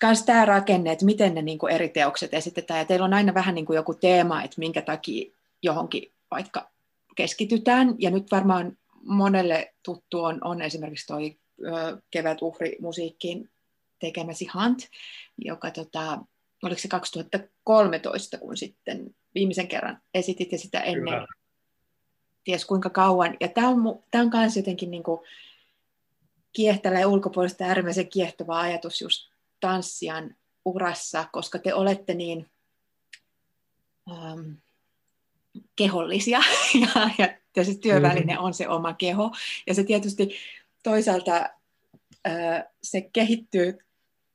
kans tämä rakenne, että miten ne niin kuin eri teokset esitetään. Ja teillä on aina vähän niin kuin joku teema, että minkä takia johonkin vaikka keskitytään. Ja nyt varmaan monelle tuttu on, on esimerkiksi toi kevät uhri musiikkiin tekemäsi Hunt, joka tota, oliko se 2013, kun sitten viimeisen kerran esitit ja sitä ennen Kyllä. ties kuinka kauan. Ja tämä on, myös jotenkin niin kuin kiehtelä ja ulkopuolista äärimmäisen kiehtova ajatus just tanssijan urassa, koska te olette niin um, kehollisia ja, ja ja se työväline mm-hmm. on se oma keho. Ja se tietysti toisaalta se kehittyy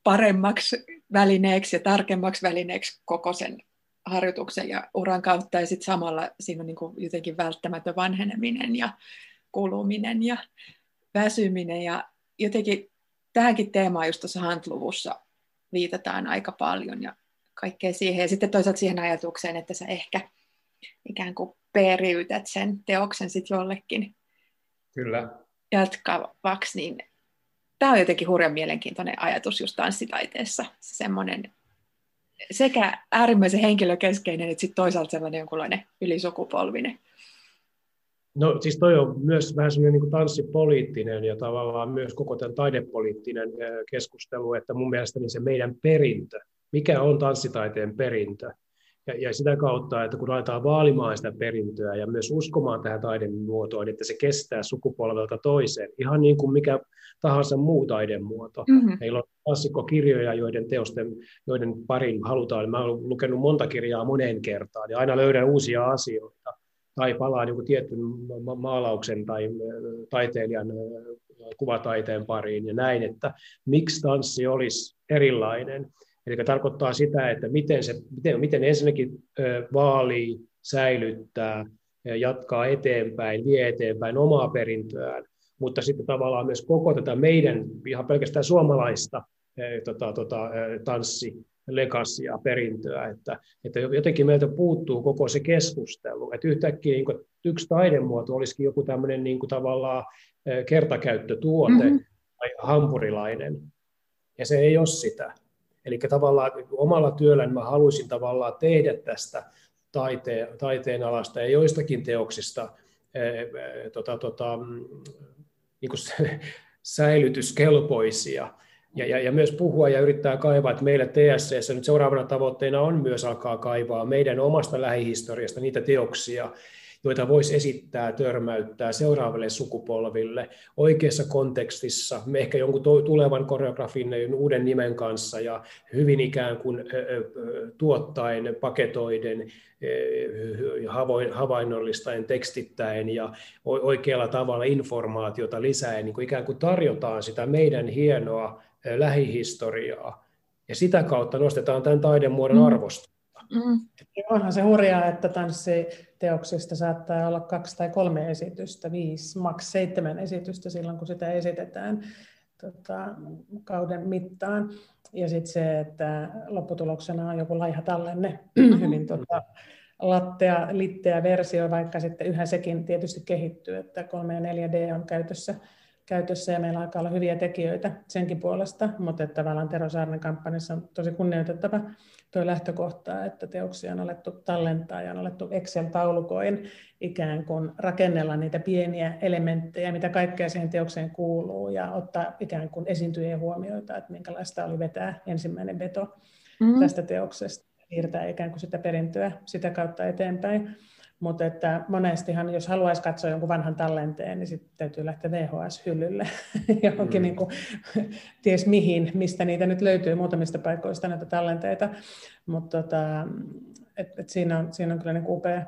paremmaksi välineeksi ja tarkemmaksi välineeksi koko sen harjoituksen ja uran kautta, ja sitten samalla siinä on niin kuin jotenkin välttämätön vanheneminen ja kuluminen ja väsyminen, ja jotenkin tähänkin teemaan just tuossa Hantluvussa viitataan aika paljon ja kaikkea siihen, ja sitten toisaalta siihen ajatukseen, että sä ehkä ikään kuin periytät sen teoksen sitten jollekin Kyllä. jatkavaksi, niin tämä on jotenkin hurjan mielenkiintoinen ajatus just tanssitaiteessa, se semmoinen sekä äärimmäisen henkilökeskeinen, että sitten toisaalta sellainen jonkunlainen ylisukupolvinen. No siis toi on myös vähän semmoinen niin tanssipoliittinen ja tavallaan myös koko tämän taidepoliittinen keskustelu, että mun mielestäni se meidän perintö, mikä on tanssitaiteen perintö, Ja, ja sitä kautta, että kun aletaan vaalimaan sitä perintöä ja myös uskomaan tähän taidemuotoon, että se kestää sukupolvelta toiseen, ihan niin kuin mikä tahansa muu taidemuoto. Mm-hmm. Meillä on klassikkokirjoja, joiden teosten, joiden parin halutaan. Mä olen lukenut monta kirjaa moneen kertaan ja aina löydän uusia asioita tai palaan joku tietyn maalauksen tai taiteilijan kuvataiteen pariin ja näin, että miksi tanssi olisi erilainen. Eli tarkoittaa sitä, että miten, se, miten, miten ensinnäkin vaalii, säilyttää, jatkaa eteenpäin, vie eteenpäin omaa perintöään, mutta sitten tavallaan myös koko tätä meidän ihan pelkästään suomalaista tota, tota, tanssi legasia, perintöä, että, että jotenkin meiltä puuttuu koko se keskustelu, että yhtäkkiä niin yksi taidemuoto olisikin joku tämmöinen niin kuin tavallaan kertakäyttötuote mm-hmm. tai hampurilainen, ja se ei ole sitä. Eli tavallaan omalla työlläni mä haluaisin tavallaan tehdä tästä taiteen, taiteen alasta ja joistakin teoksista ää, tota, tota, niin kuin säilytyskelpoisia, ja, ja, ja myös puhua ja yrittää kaivaa, että meillä TSC nyt seuraavana tavoitteena on myös alkaa kaivaa meidän omasta lähihistoriasta niitä teoksia, joita voisi esittää, törmäyttää seuraaville sukupolville oikeassa kontekstissa, ehkä jonkun tulevan koreografin uuden nimen kanssa ja hyvin ikään kuin tuottaen, paketoiden, havainnollistaen, tekstittäen ja oikealla tavalla informaatiota lisää, niin kuin ikään kuin tarjotaan sitä meidän hienoa lähihistoriaa. Ja sitä kautta nostetaan tämän taidemuodon mm. arvosta. Mm. Onhan se hurjaa, että tanssiteoksista saattaa olla kaksi tai kolme esitystä, viisi, maks seitsemän esitystä silloin, kun sitä esitetään tota, kauden mittaan. Ja sitten se, että lopputuloksena on joku laiha tallenne, mm-hmm. hyvin tota, lattea, litteä versio, vaikka sitten yhä sekin tietysti kehittyy, että 3 ja 4D on käytössä käytössä ja meillä alkaa olla hyviä tekijöitä senkin puolesta, mutta että tavallaan Tero Saarinen kampanjassa on tosi kunnioitettava tuo lähtökohta, että teoksia on alettu tallentaa ja on alettu Excel-taulukoin ikään kuin rakennella niitä pieniä elementtejä, mitä kaikkea siihen teokseen kuuluu ja ottaa ikään kuin esiintyjien huomioita, että minkälaista oli vetää ensimmäinen veto mm-hmm. tästä teoksesta, siirtää ikään kuin sitä perintöä sitä kautta eteenpäin. Mutta että monestihan, jos haluaisi katsoa jonkun vanhan tallenteen, niin sitten täytyy lähteä VHS-hyllylle johonkin mm. niin kuin, ties mihin, mistä niitä nyt löytyy muutamista paikoista näitä tallenteita. Mutta tota, et, et siinä, on, siinä on kyllä niin upea,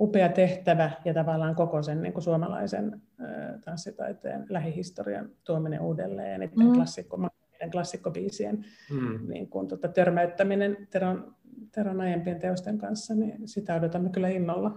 upea tehtävä ja tavallaan koko sen niin kuin suomalaisen äh, tanssitaiteen lähihistorian tuominen uudelleen, että mm. klassikko, klassikkobiisien mm. niin kuin, tota, törmäyttäminen Teron Teron aiempien teosten kanssa, niin sitä odotamme kyllä innolla.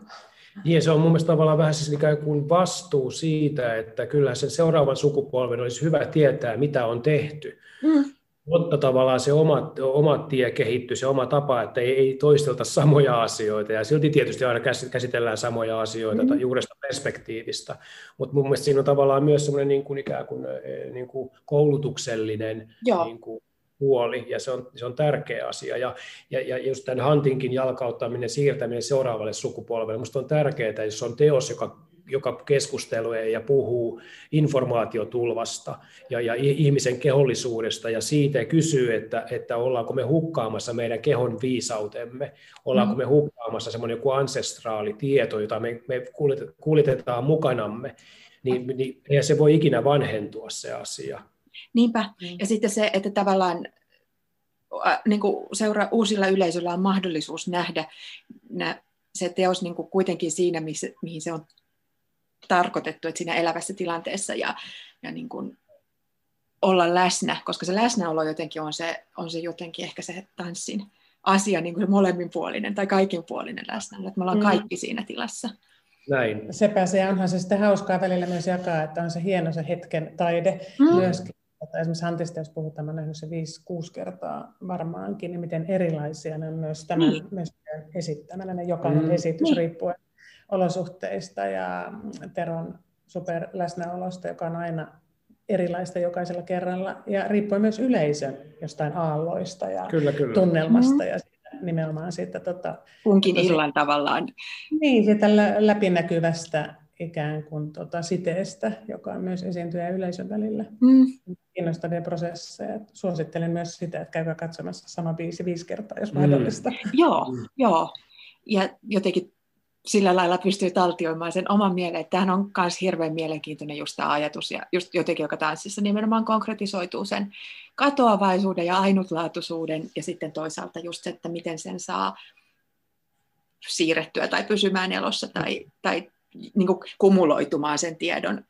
Niin, se on mun mielestä tavallaan vähän siis ikään kuin vastuu siitä, että kyllä sen seuraavan sukupolven olisi hyvä tietää, mitä on tehty. Mm. Mutta tavallaan se oma, oma tie kehittyy, se oma tapa, että ei, ei toistelta samoja asioita. Ja silti tietysti aina käsitellään samoja asioita mm. juuresta perspektiivistä. Mutta mun mielestä siinä on tavallaan myös semmoinen niin kuin ikään kuin, eh, niin kuin koulutuksellinen niin kuin puoli, ja se on, se on tärkeä asia. Ja, ja, ja just tämän hantinkin jalkauttaminen, siirtäminen seuraavalle sukupolvelle, minusta on tärkeää, jos on teos, joka, joka keskustelee ja puhuu informaatiotulvasta ja, ja ihmisen kehollisuudesta ja siitä kysyy, että, että ollaanko me hukkaamassa meidän kehon viisautemme, ollaanko me hukkaamassa semmoinen joku ancestraali tieto, jota me, me kuljetetaan mukanamme, niin, niin eihän se voi ikinä vanhentua se asia. Niinpä. Mm. Ja sitten se, että tavallaan niin kuin seura- uusilla yleisöllä on mahdollisuus nähdä nä- se teos niin kuin kuitenkin siinä, missä, mihin se on tarkoitettu, että siinä elävässä tilanteessa ja, ja niin kuin olla läsnä, koska se läsnäolo jotenkin on se, on se jotenkin ehkä se tanssin asia, niin kuin molemminpuolinen tai kaikinpuolinen läsnäolo, että me ollaan mm. kaikki siinä tilassa. Näin. Sepä se onhan se sitten hauskaa välillä myös jakaa, että on se hieno se hetken taide mm. myöskin että esimerkiksi Hantista, jos puhutaan, mä nähnyt se 5-6 kertaa varmaankin, niin miten erilaisia ne on myös tämän niin. myös esittämänä, ne jokainen mm. esitys niin. riippuen olosuhteista ja Teron superläsnäolosta, joka on aina erilaista jokaisella kerralla, ja riippuen myös yleisön jostain aalloista ja kyllä, kyllä. tunnelmasta mm. ja siitä, nimenomaan siitä... Tota, Kunkin tosi, illan tavallaan. Niin, siitä läpinäkyvästä ikään kuin tota, siteestä, joka on myös esiintyjä yleisön välillä. Mm. kiinnostavia prosesseja. Suosittelen myös sitä, että käykää katsomassa sama biisi viisi kertaa, jos mm. mahdollista. Mm. Joo, joo. Ja jotenkin sillä lailla pystyy taltioimaan sen oman mieleen. Tämähän on myös hirveän mielenkiintoinen just tämä ajatus, ja just jotenkin, joka tanssissa nimenomaan konkretisoituu sen katoavaisuuden ja ainutlaatuisuuden, ja sitten toisaalta just se, että miten sen saa siirrettyä tai pysymään elossa tai, tai niin kuin kumuloitumaan sen tiedon.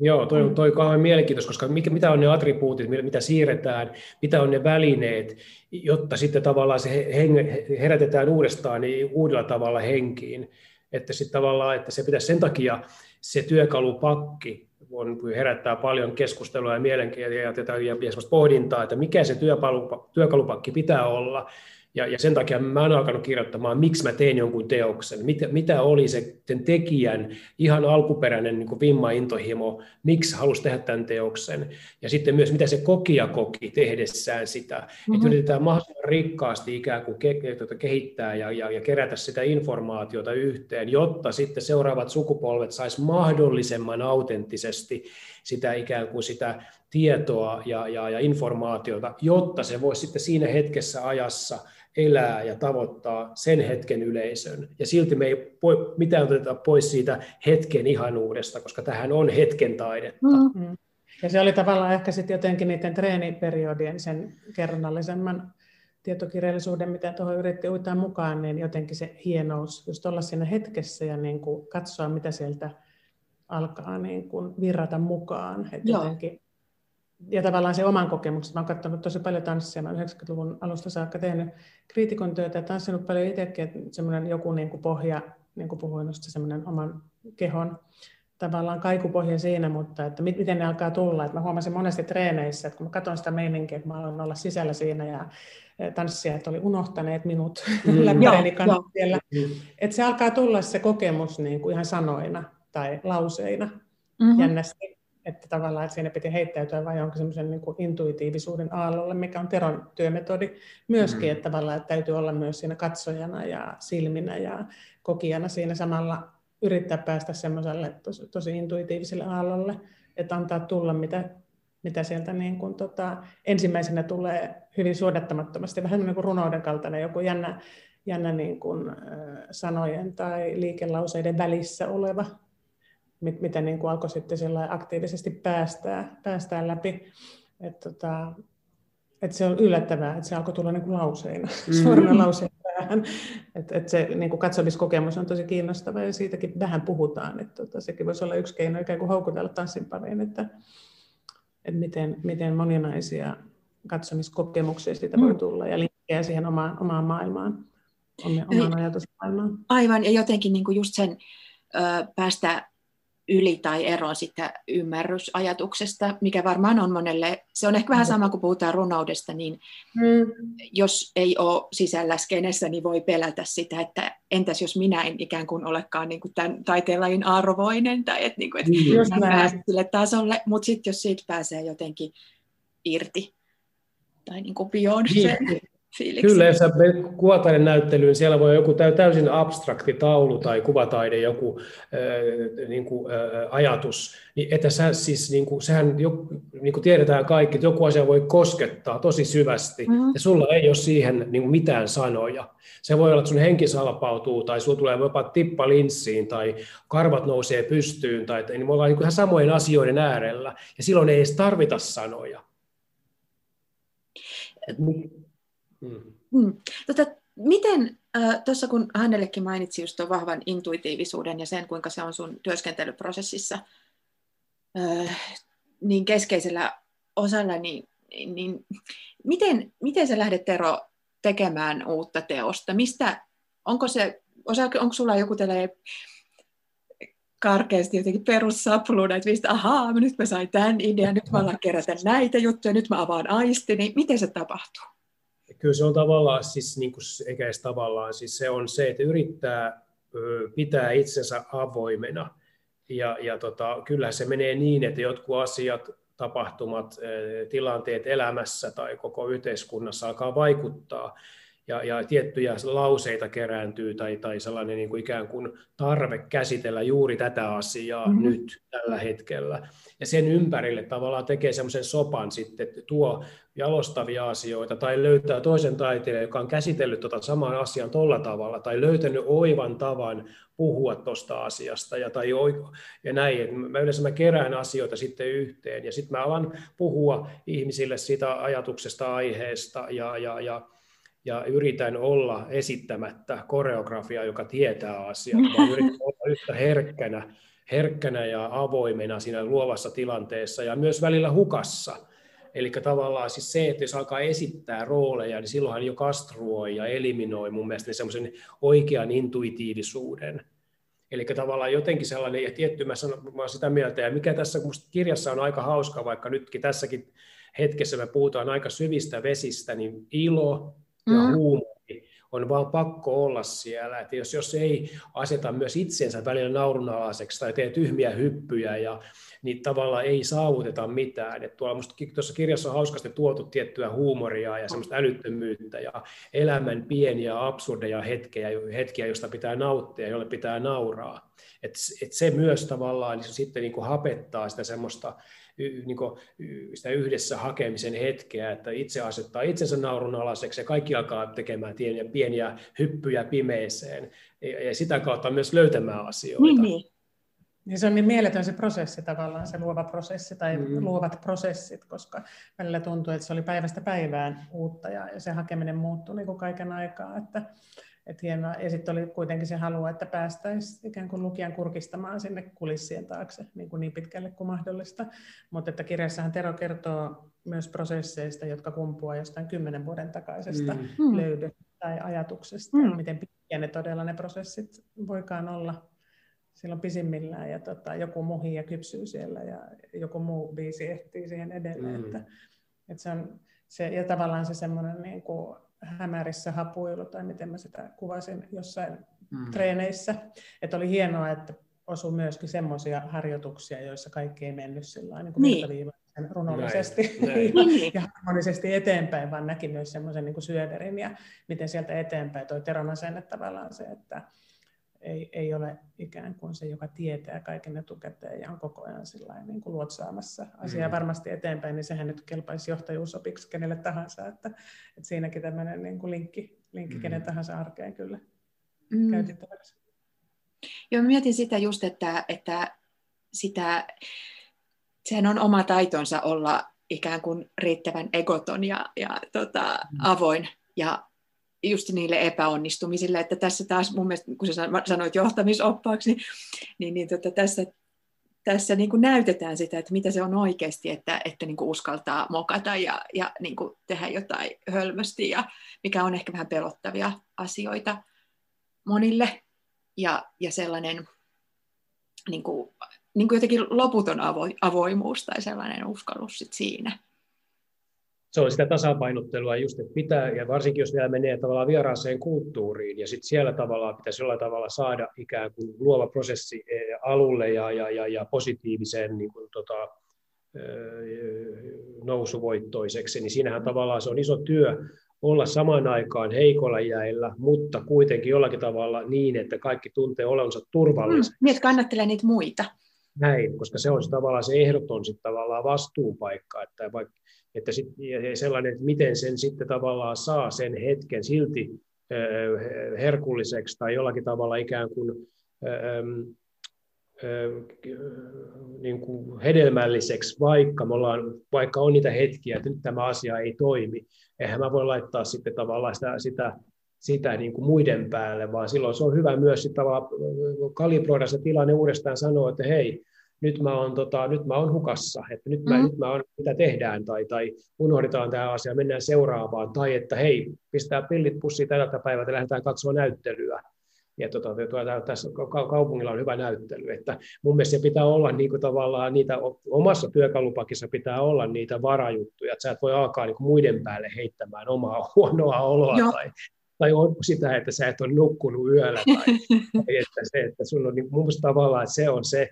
Joo, toi, toi on kauhean mielenkiintoista, koska mikä, mitä on ne attribuutit, mitä siirretään, mitä on ne välineet, jotta sitten tavallaan se henge, herätetään uudestaan niin uudella tavalla henkiin. Että sitten tavallaan, että se pitäisi sen takia se työkalupakki on, herättää paljon keskustelua ja mielenkiintoa ja, ja, ja, ja pohdintaa, että mikä se työkalupakki pitää olla, ja, ja sen takia mä oon alkanut kirjoittamaan, miksi mä tein jonkun teoksen, mitä, mitä oli se sen tekijän ihan alkuperäinen niin vimma intohimo, miksi halusi tehdä tämän teoksen, ja sitten myös mitä se kokija koki tehdessään sitä, mm-hmm. että yritetään mahdollisimman rikkaasti ikään kuin ke, tuota, kehittää ja, ja, ja kerätä sitä informaatiota yhteen, jotta sitten seuraavat sukupolvet sais mahdollisimman autenttisesti sitä ikään kuin sitä tietoa ja, ja, ja informaatiota, jotta se voisi sitten siinä hetkessä ajassa elää ja tavoittaa sen hetken yleisön. Ja silti me ei voi mitään oteta pois siitä hetken ihanuudesta, koska tähän on hetken taidetta. Mm. mm. Ja se oli tavallaan ehkä sitten jotenkin niiden treeniperiodien sen kerronnallisemman tietokirjallisuuden, mitä tuohon yritti uitaa mukaan, niin jotenkin se hienous, just olla siinä hetkessä ja niin kuin katsoa, mitä sieltä alkaa niin kuin virrata mukaan. Että jotenkin ja tavallaan se oman kokemuksen. Mä oon katsonut tosi paljon tanssia, mä 90-luvun alusta saakka tehnyt kriitikon työtä ja tanssinut paljon itsekin, että semmoinen joku niin kuin pohja, niin kuin puhuin, semmoinen oman kehon tavallaan kaikupohja siinä, mutta että miten ne alkaa tulla. Että mä huomasin monesti treeneissä, että kun mä katson sitä meininkiä, että mä aloin olla sisällä siinä ja tanssijat oli unohtaneet minut mm. läppäreeni siellä. Mm. Että se alkaa tulla se kokemus niin kuin ihan sanoina tai lauseina mm-hmm. jännästi että tavallaan että siinä piti heittäytyä vai onko semmoisen niin kuin intuitiivisuuden aallolle, mikä on Teron työmetodi myöskin, mm-hmm. että tavallaan että täytyy olla myös siinä katsojana ja silminä ja kokijana siinä samalla yrittää päästä semmoiselle tosi, tosi intuitiiviselle aallolle, että antaa tulla mitä, mitä sieltä niin kuin, tota, ensimmäisenä tulee hyvin suodattamattomasti, vähän niin kuin runouden kaltainen joku jännä, jännä niin kuin, sanojen tai liikelauseiden välissä oleva mitä niin kuin alkoi sitten aktiivisesti päästää, päästää läpi. Et tota, et se on yllättävää, että se alkoi tulla niin kuin lauseina, mm. suorana lauseina päähän. Et, et se niin kuin katsomiskokemus on tosi kiinnostava ja siitäkin vähän puhutaan. Et tota, sekin voisi olla yksi keino ikään kuin houkutella tanssin pariin, että, et miten, miten moninaisia katsomiskokemuksia siitä voi mm. tulla ja linkkejä siihen omaan, omaan maailmaan, omaan ajatusmaailmaan. Aivan, ja jotenkin niin kuin just sen ö, päästä yli tai ero sitä ymmärrysajatuksesta, mikä varmaan on monelle, se on ehkä vähän sama kuin puhutaan runoudesta, niin mm. jos ei ole sisällä skenessä, niin voi pelätä sitä, että entäs jos minä en ikään kuin olekaan niin kuin tämän taiteenlajin arvoinen, tai että, niin kuin, että mm. pääsen sille tasolle, mutta sitten jos siitä pääsee jotenkin irti, tai niin kuin beyond niin. Fiiliksi. Kyllä, jos sä kuvataiden näyttelyyn, siellä voi joku täysin abstrakti taulu tai kuvataide, joku äh, niin kuin, äh, ajatus, niin että sä siis, niin kuin, sehän jo, niin kuin tiedetään kaikki, että joku asia voi koskettaa tosi syvästi, mm-hmm. ja sulla ei ole siihen niin kuin mitään sanoja. Se voi olla, että sun henki salpautuu, tai sulla tulee jopa tippa linssiin, tai karvat nousee pystyyn, tai niin me ollaan niin kuin ihan samojen asioiden äärellä, ja silloin ei edes tarvita sanoja. Mm. Mm. Tota, miten, äh, tuossa kun Hannellekin mainitsi just tuon vahvan intuitiivisuuden ja sen, kuinka se on sun työskentelyprosessissa äh, niin keskeisellä osalla, niin, niin miten, miten sä lähdet Tero tekemään uutta teosta? Mistä, onko se, osa, onko sulla joku tällainen karkeasti jotenkin perussapluuna, että mistä, ahaa, nyt mä sain tämän idean, nyt mä alan kerätä näitä juttuja, nyt mä avaan aistini. Miten se tapahtuu? Kyllä se on tavallaan, siis niin kuin, eikä edes tavallaan, siis se on se, että yrittää pitää itsensä avoimena. Ja, ja tota, kyllä se menee niin, että jotkut asiat, tapahtumat, tilanteet elämässä tai koko yhteiskunnassa alkaa vaikuttaa. Ja, ja tiettyjä lauseita kerääntyy tai, tai sellainen niin kuin ikään kuin tarve käsitellä juuri tätä asiaa mm-hmm. nyt tällä hetkellä. Ja sen ympärille tavallaan tekee semmoisen sopan sitten, että tuo jalostavia asioita tai löytää toisen taiteilijan, joka on käsitellyt tuota saman asian tuolla tavalla tai löytänyt oivan tavan puhua tuosta asiasta ja, tai, ja näin. Mä yleensä mä kerään asioita sitten yhteen ja sitten mä alan puhua ihmisille siitä ajatuksesta, aiheesta ja, ja, ja ja yritän olla esittämättä koreografia, joka tietää asiaa, vaan yritän olla yhtä herkkänä, herkkänä ja avoimena siinä luovassa tilanteessa ja myös välillä hukassa. Eli tavallaan siis se, että jos alkaa esittää rooleja, niin silloinhan jo kastruoi ja eliminoi mun mielestä semmoisen oikean intuitiivisuuden. Eli tavallaan jotenkin sellainen, ja tietty mä, sanon, mä olen sitä mieltä, ja mikä tässä kirjassa on aika hauska, vaikka nytkin tässäkin hetkessä me puhutaan aika syvistä vesistä, niin ilo, ja mm. huumori on vaan pakko olla siellä. Että jos, jos ei aseta myös itsensä välillä naurunalaiseksi tai tee tyhmiä hyppyjä, ja, niin tavallaan ei saavuteta mitään. Että tuolla musta, tuossa kirjassa on hauskasti tuotu tiettyä huumoria ja semmoista älyttömyyttä ja elämän pieniä absurdeja hetkiä, hetkiä joista pitää nauttia, joille pitää nauraa. Et, et se myös tavallaan niin se sitten niin kuin hapettaa sitä semmoista niin kuin, sitä yhdessä hakemisen hetkeä, että itse asettaa itsensä naurun alaseksi ja kaikki alkaa tekemään pieniä, pieniä hyppyjä pimeeseen ja sitä kautta myös löytämään asioita. Niin, niin. Niin se on niin mieletön se prosessi tavallaan, se luova prosessi tai mm. luovat prosessit, koska välillä tuntuu, että se oli päivästä päivään uutta ja, ja se hakeminen muuttui niin kuin kaiken aikaa. Että, et hienoa. Ja sitten oli kuitenkin se halu, että päästäisiin ikään kuin lukijan kurkistamaan sinne kulissien taakse niin, kuin niin pitkälle kuin mahdollista. Mutta että kirjassahan Tero kertoo myös prosesseista, jotka kumpuaa jostain kymmenen vuoden takaisesta mm. mm. löydystä tai ajatuksesta, mm. miten pitkiä ne todella ne prosessit voikaan olla silloin pisimmillään, ja tota, joku muhi ja kypsyy siellä, ja joku muu biisi ehtii siihen edelleen. Mm. Että, että se on se, ja tavallaan se semmoinen niin kuin, hämärissä hapuilu, tai miten mä sitä kuvasin jossain mm. treeneissä. Että oli hienoa, että osui myöskin semmoisia harjoituksia, joissa kaikki ei mennyt sillä niin niin. runollisesti näin, näin. ja harmonisesti eteenpäin, vaan näki myös semmoisen niin syöverin ja miten sieltä eteenpäin toi Teron asenne tavallaan se, että ei, ei ole ikään kuin se, joka tietää kaiken etukäteen ja on koko ajan niin kuin luotsaamassa asiaa mm. varmasti eteenpäin, niin sehän nyt kelpaisi johtajuusopiksi kenelle tahansa, että, että siinäkin tämmöinen niin kuin linkki, linkki mm. kenen tahansa arkeen kyllä mm. käytettäväksi. Joo, mietin sitä just, että, että sitä, sehän on oma taitonsa olla ikään kuin riittävän egoton ja, ja tota, mm. avoin ja just niille epäonnistumisille, että tässä taas mun mielestä, kun sä sanoit johtamisoppaaksi, niin, niin, tota, tässä, tässä niin kuin näytetään sitä, että mitä se on oikeasti, että, että niin kuin uskaltaa mokata ja, ja niin kuin tehdä jotain hölmösti, ja mikä on ehkä vähän pelottavia asioita monille, ja, ja sellainen niin kuin, niin kuin jotenkin loputon avo, avoimuus tai sellainen uskallus sit siinä se on sitä tasapainottelua just, että pitää, ja varsinkin jos vielä menee tavallaan vieraaseen kulttuuriin, ja sitten siellä tavallaan pitäisi jollain tavalla saada ikään kuin luova prosessi eh, alulle ja, ja, ja, ja positiiviseen niin kuin, tota, nousuvoittoiseseksi, niin siinähän tavallaan se on iso työ olla samaan aikaan heikolla jäillä, mutta kuitenkin jollakin tavalla niin, että kaikki tuntee olonsa turvalliseksi. Mm, niin, että kannattelee niitä muita. Näin, koska se on se tavallaan se ehdoton sit tavallaan vastuupaikka, että vaikka että sit, ja sellainen, että miten sen sitten tavallaan saa sen hetken silti herkulliseksi tai jollakin tavalla ikään kuin, niin kuin hedelmälliseksi, vaikka, me ollaan, vaikka on niitä hetkiä, että nyt tämä asia ei toimi. Eihän mä voi laittaa sitten tavallaan sitä, sitä, sitä niin kuin muiden päälle, vaan silloin se on hyvä myös sitten kalibroida se tilanne uudestaan sanoa, että hei, nyt mä oon, tota, nyt mä oon hukassa, että nyt mä, mm. nyt mä oon, mitä tehdään, tai, tai unohdetaan tämä asia, mennään seuraavaan, tai että hei, pistää pillit pussiin tältä päivältä, lähdetään katsoa näyttelyä. Ja tota, tuota, tässä kaupungilla on hyvä näyttely, että mun mielestä se pitää olla niin kuin tavallaan niitä, omassa työkalupakissa pitää olla niitä varajuttuja, että sä et voi alkaa niin kuin muiden päälle heittämään omaa huonoa oloa Joo. tai, tai on sitä, että sä et ole nukkunut yöllä, tai, tai että se, että sun on niin, mun mielestä tavallaan, että se on se,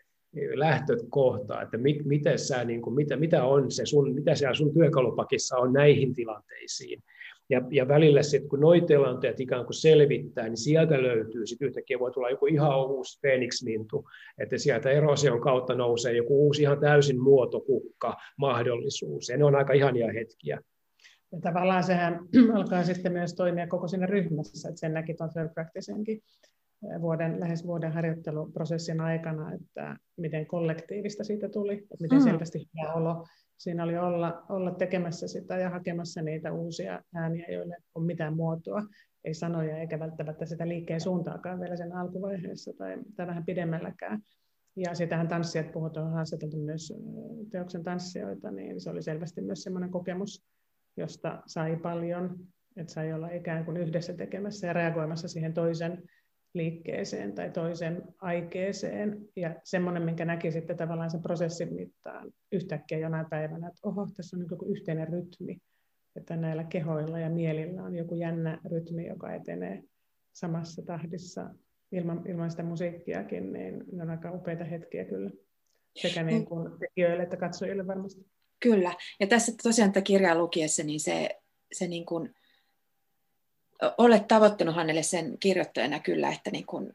lähtökohta, että mit, miten sä, niin kuin, mitä, mitä, on se sun, mitä siellä sun työkalupakissa on näihin tilanteisiin. Ja, ja välillä sitten, kun noi tilanteet ikään kuin selvittää, niin sieltä löytyy sitten yhtäkkiä voi tulla joku ihan uusi Phoenix-lintu, että sieltä erosion kautta nousee joku uusi ihan täysin muotokukka mahdollisuus. Ja ne on aika ihania hetkiä. Ja tavallaan sehän alkaa sitten myös toimia koko siinä ryhmässä, että sen näki tuon practicenkin vuoden, lähes vuoden harjoitteluprosessin aikana, että miten kollektiivista siitä tuli, että miten mm. selvästi hyvä olo siinä oli olla, olla tekemässä sitä ja hakemassa niitä uusia ääniä, joille on mitään muotoa, ei sanoja eikä välttämättä sitä liikkeen suuntaakaan vielä sen alkuvaiheessa tai, tai vähän pidemmälläkään. Ja sitähän tanssijat puhutaan, on haastateltu myös teoksen tanssijoita, niin se oli selvästi myös sellainen kokemus, josta sai paljon, että sai olla ikään kuin yhdessä tekemässä ja reagoimassa siihen toisen liikkeeseen tai toisen aikeeseen. Ja semmoinen, minkä näki sitten tavallaan sen prosessin mittaan yhtäkkiä jonain päivänä, että oho, tässä on joku yhteinen rytmi, että näillä kehoilla ja mielillä on joku jännä rytmi, joka etenee samassa tahdissa ilman, ilman sitä musiikkiakin, niin ne on aika upeita hetkiä kyllä sekä niin kuin tekijöille että katsojille varmasti. Kyllä, ja tässä tosiaan tätä kirjaa lukiessa, niin se, se niin kuin olet tavoittanut hänelle sen kirjoittajana kyllä, että niin kuin,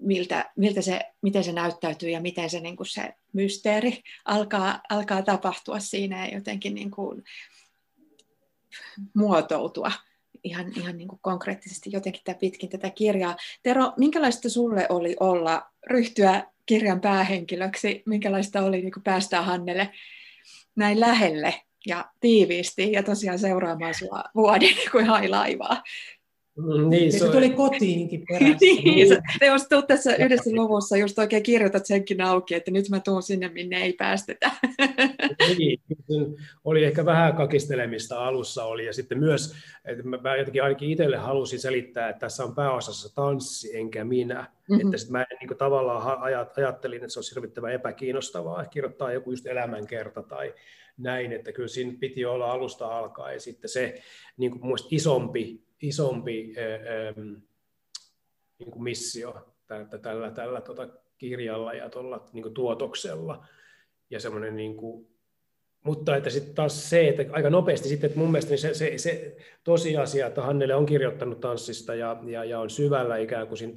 miltä, miltä se, miten se näyttäytyy ja miten se, niin kuin se mysteeri alkaa, alkaa tapahtua siinä ja jotenkin niin kuin muotoutua ihan, ihan niin kuin konkreettisesti jotenkin tämä pitkin tätä kirjaa. Tero, minkälaista sulle oli olla, ryhtyä kirjan päähenkilöksi, minkälaista oli niin kuin päästä Hannelle näin lähelle ja tiiviisti ja tosiaan seuraamaan sua vuoden kuin hai laivaa. Mm, niin, se, se tuli kotiinkin perässä. niin, sä, te jos tuut tässä yhdessä luvussa, just oikein kirjoitat senkin auki, että nyt mä tuun sinne, minne ei päästetä. niin, oli ehkä vähän kakistelemista alussa oli, ja sitten myös, että mä jotenkin ainakin itselle halusin selittää, että tässä on pääosassa tanssi, enkä minä. Mm-hmm. Että sitten mä niin kuin, tavallaan ajattelin, että se olisi hirvittävän epäkiinnostavaa, kirjoittaa joku just elämänkerta tai näin, että kyllä siinä piti olla alusta alkaen sitten se niin kuin isompi, isompi niin kuin missio tällä, tällä, tällä tuota kirjalla ja tuolla niin kuin tuotoksella. Ja semmoinen niin kuin, mutta että sitten taas se, että aika nopeasti sitten, että mun mielestä niin se, se, se tosiasia, että Hannele on kirjoittanut tanssista ja, ja, ja on syvällä ikään kuin siinä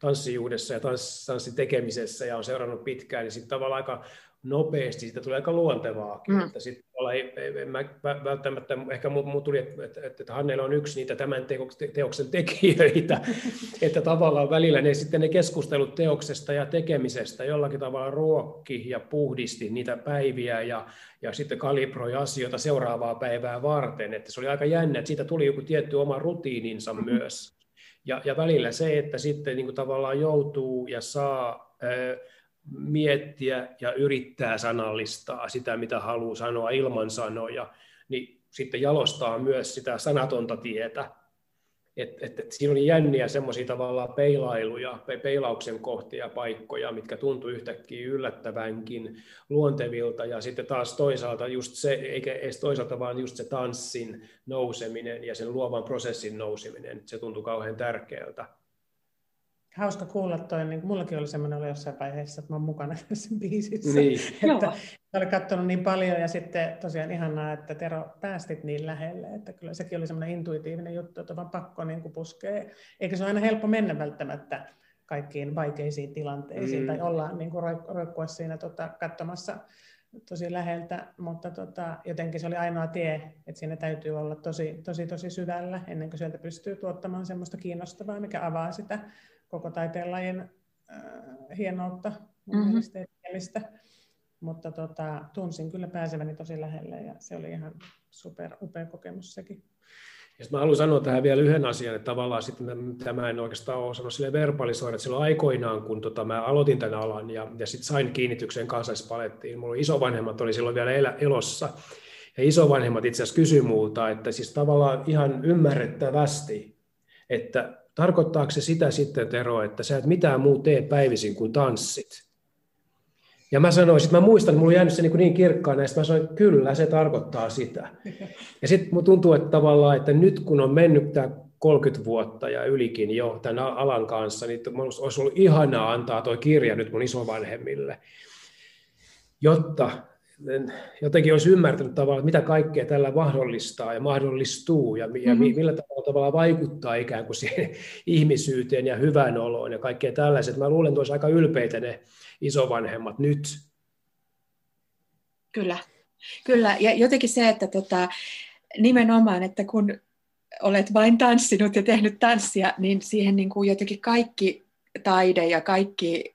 tanssijuudessa ja tanss, tanssin tekemisessä ja on seurannut pitkään, niin sitten tavallaan aika nopeasti, siitä tulee aika luontevaakin. Mm. Että sit ei, ei, mä välttämättä, ehkä muu tuli, että, että, että Hannella on yksi niitä tämän teoksen tekijöitä, että tavallaan välillä ne sitten ne keskustelut teoksesta ja tekemisestä jollakin tavalla ruokki ja puhdisti niitä päiviä ja, ja sitten kalibroi asioita seuraavaa päivää varten, että se oli aika jännä, että siitä tuli joku tietty oma rutiininsa mm-hmm. myös. Ja, ja välillä se, että sitten niin kuin tavallaan joutuu ja saa... Äh, miettiä ja yrittää sanallistaa sitä, mitä haluaa sanoa ilman sanoja, niin sitten jalostaa myös sitä sanatonta tietä. Et, et, et siinä oli jänniä semmoisia tavallaan peilailuja, peilauksen kohtia, paikkoja, mitkä tuntui yhtäkkiä yllättävänkin luontevilta, ja sitten taas toisaalta just se, eikä edes toisaalta vaan just se tanssin nouseminen ja sen luovan prosessin nouseminen, se tuntui kauhean tärkeältä hauska kuulla toi, niin mullakin oli semmoinen oli jossain vaiheessa, että mä oon mukana tässä biisissä. Niin. että olen katsonut niin paljon ja sitten tosiaan ihanaa, että Tero päästit niin lähelle, että kyllä sekin oli semmoinen intuitiivinen juttu, että on vaan pakko niin kuin puskee. Eikä se ole aina helppo mennä välttämättä kaikkiin vaikeisiin tilanteisiin mm. tai olla niin kuin roikkua siinä tota, katsomassa tosi läheltä, mutta tota, jotenkin se oli ainoa tie, että siinä täytyy olla tosi, tosi, tosi syvällä ennen kuin sieltä pystyy tuottamaan semmoista kiinnostavaa, mikä avaa sitä koko taiteenlajin äh, hienoutta mm-hmm. Mutta tota, tunsin kyllä pääseväni tosi lähelle ja se oli ihan super upea kokemus sekin. Ja mä haluan sanoa tähän vielä yhden asian, että tavallaan sitten tämä en oikeastaan ole sanonut sille verbalisoida, että silloin aikoinaan, kun tota, mä aloitin tämän alan ja, ja sitten sain kiinnityksen kansallispalettiin, mulla isovanhemmat oli silloin vielä elä, elossa, ja isovanhemmat itse asiassa kysyi multa, että siis tavallaan ihan ymmärrettävästi, että Tarkoittaako se sitä sitten, Tero, että sä et mitään muu tee päivisin kuin tanssit? Ja mä sanoin, että mä muistan, mulla on jäänyt se niin, niin kirkkaan näistä, mä sanoin, kyllä se tarkoittaa sitä. Ja sitten mun tuntuu, että tavallaan, että nyt kun on mennyt tämä 30 vuotta ja ylikin jo tämän alan kanssa, niin olisi ollut ihanaa antaa tuo kirja nyt mun isovanhemmille, jotta jotenkin olisi ymmärtänyt tavallaan, että mitä kaikkea tällä mahdollistaa ja mahdollistuu ja, mm-hmm. millä tavalla, tavalla vaikuttaa ikään kuin siihen ihmisyyteen ja hyvän oloon ja kaikkea tällaiset. Mä luulen, että olisi aika ylpeitä ne isovanhemmat nyt. Kyllä, kyllä. Ja jotenkin se, että tota, nimenomaan, että kun olet vain tanssinut ja tehnyt tanssia, niin siihen niin kuin jotenkin kaikki taide ja kaikki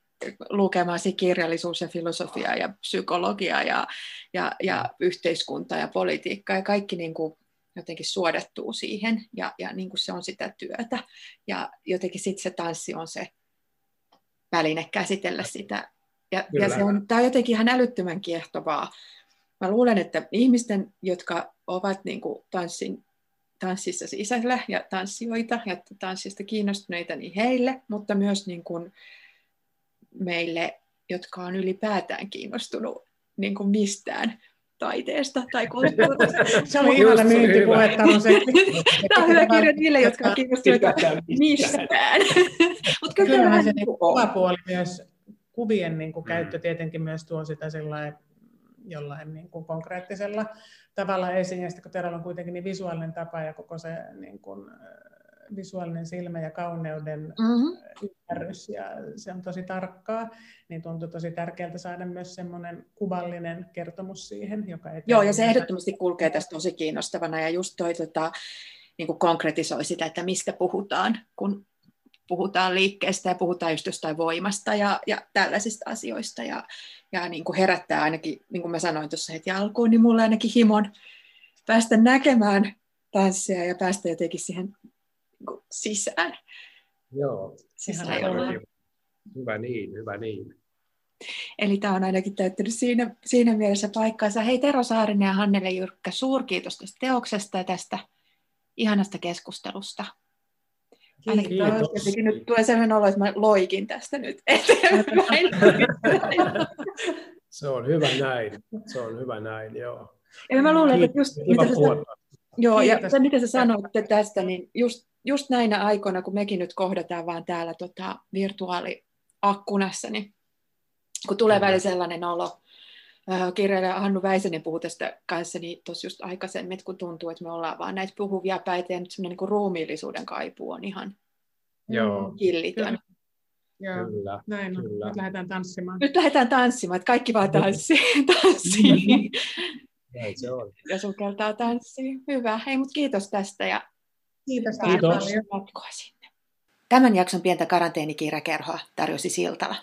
lukemasi kirjallisuus ja filosofia ja psykologia ja, ja, ja yhteiskunta ja politiikka ja kaikki niin kuin jotenkin suodattuu siihen ja, ja niin kuin se on sitä työtä. Ja jotenkin sitten se tanssi on se väline käsitellä sitä. Ja, ja se on, tämä on jotenkin ihan älyttömän kiehtovaa. Mä luulen, että ihmisten, jotka ovat niin kuin tanssin, tanssissa sisällä ja tanssijoita ja tanssista kiinnostuneita, niin heille, mutta myös niin kuin meille, jotka on ylipäätään kiinnostunut niin kuin mistään taiteesta tai kulttuurista. se oli ihana myyntipuhe. Tämä on hyvä kirja niille, jotka on kiinnostuneita mistään. Mutta kyllä Kyllähän se niin kuvapuoli myös, kuvien niin kuin käyttö tietenkin myös tuo sitä sellainen jollain niin kuin konkreettisella tavalla esiin, ja sitten kun on kuitenkin niin visuaalinen tapa ja koko se niin kuin, visuaalinen silmä ja kauneuden mm-hmm. ymmärrys, ja se on tosi tarkkaa, niin tuntuu tosi tärkeältä saada myös semmoinen kuvallinen kertomus siihen, joka ei Joo, ja se ehdottomasti kulkee tästä tosi kiinnostavana, ja just toi tota, niin kuin konkretisoi sitä, että mistä puhutaan, kun puhutaan liikkeestä ja puhutaan just jostain voimasta ja, ja tällaisista asioista, ja, ja niin kuin herättää ainakin, niin kuin mä sanoin tuossa heti alkuun, niin mulla ainakin himon päästä näkemään tanssia ja päästä jotenkin siihen sisään. Joo, sisään hyvä niin, hyvä niin. Eli tämä on ainakin täyttänyt siinä, siinä mielessä paikkaansa. Hei Tero Saarinen ja Hannele Jyrkkä, suurkiitos tästä teoksesta ja tästä ihanasta keskustelusta. Ainakin Kiitos. nyt tulee sellainen olo, että mä loikin tästä nyt eteenpäin. Se on hyvä näin. Se on hyvä näin, joo. Ja mä luulen, että just, mitä sä, joo, ja se, mitä sä sanoitte tästä, niin just, just näinä aikoina, kun mekin nyt kohdataan vaan täällä tota, virtuaaliakkunassa, niin kun tulee välillä sellainen olo, kirjailija Hannu Väisänen puhui tästä kanssani tuossa just aikaisemmin, että kun tuntuu, että me ollaan vaan näitä puhuvia päitä ja nyt semmoinen niin ruumiillisuuden kaipuu on ihan Joo. killitön. Joo, kyllä, näin on. Kyllä. Nyt lähdetään tanssimaan. Nyt lähdetään tanssimaan, että kaikki vaan tanssii. tanssii. Näin se on. Ja sukeltaa tanssiin. Hyvä. Hei, mutta kiitos tästä ja kiitos, kiitos. Tämän jakson pientä karanteenikirjakerhoa tarjosi Siltala.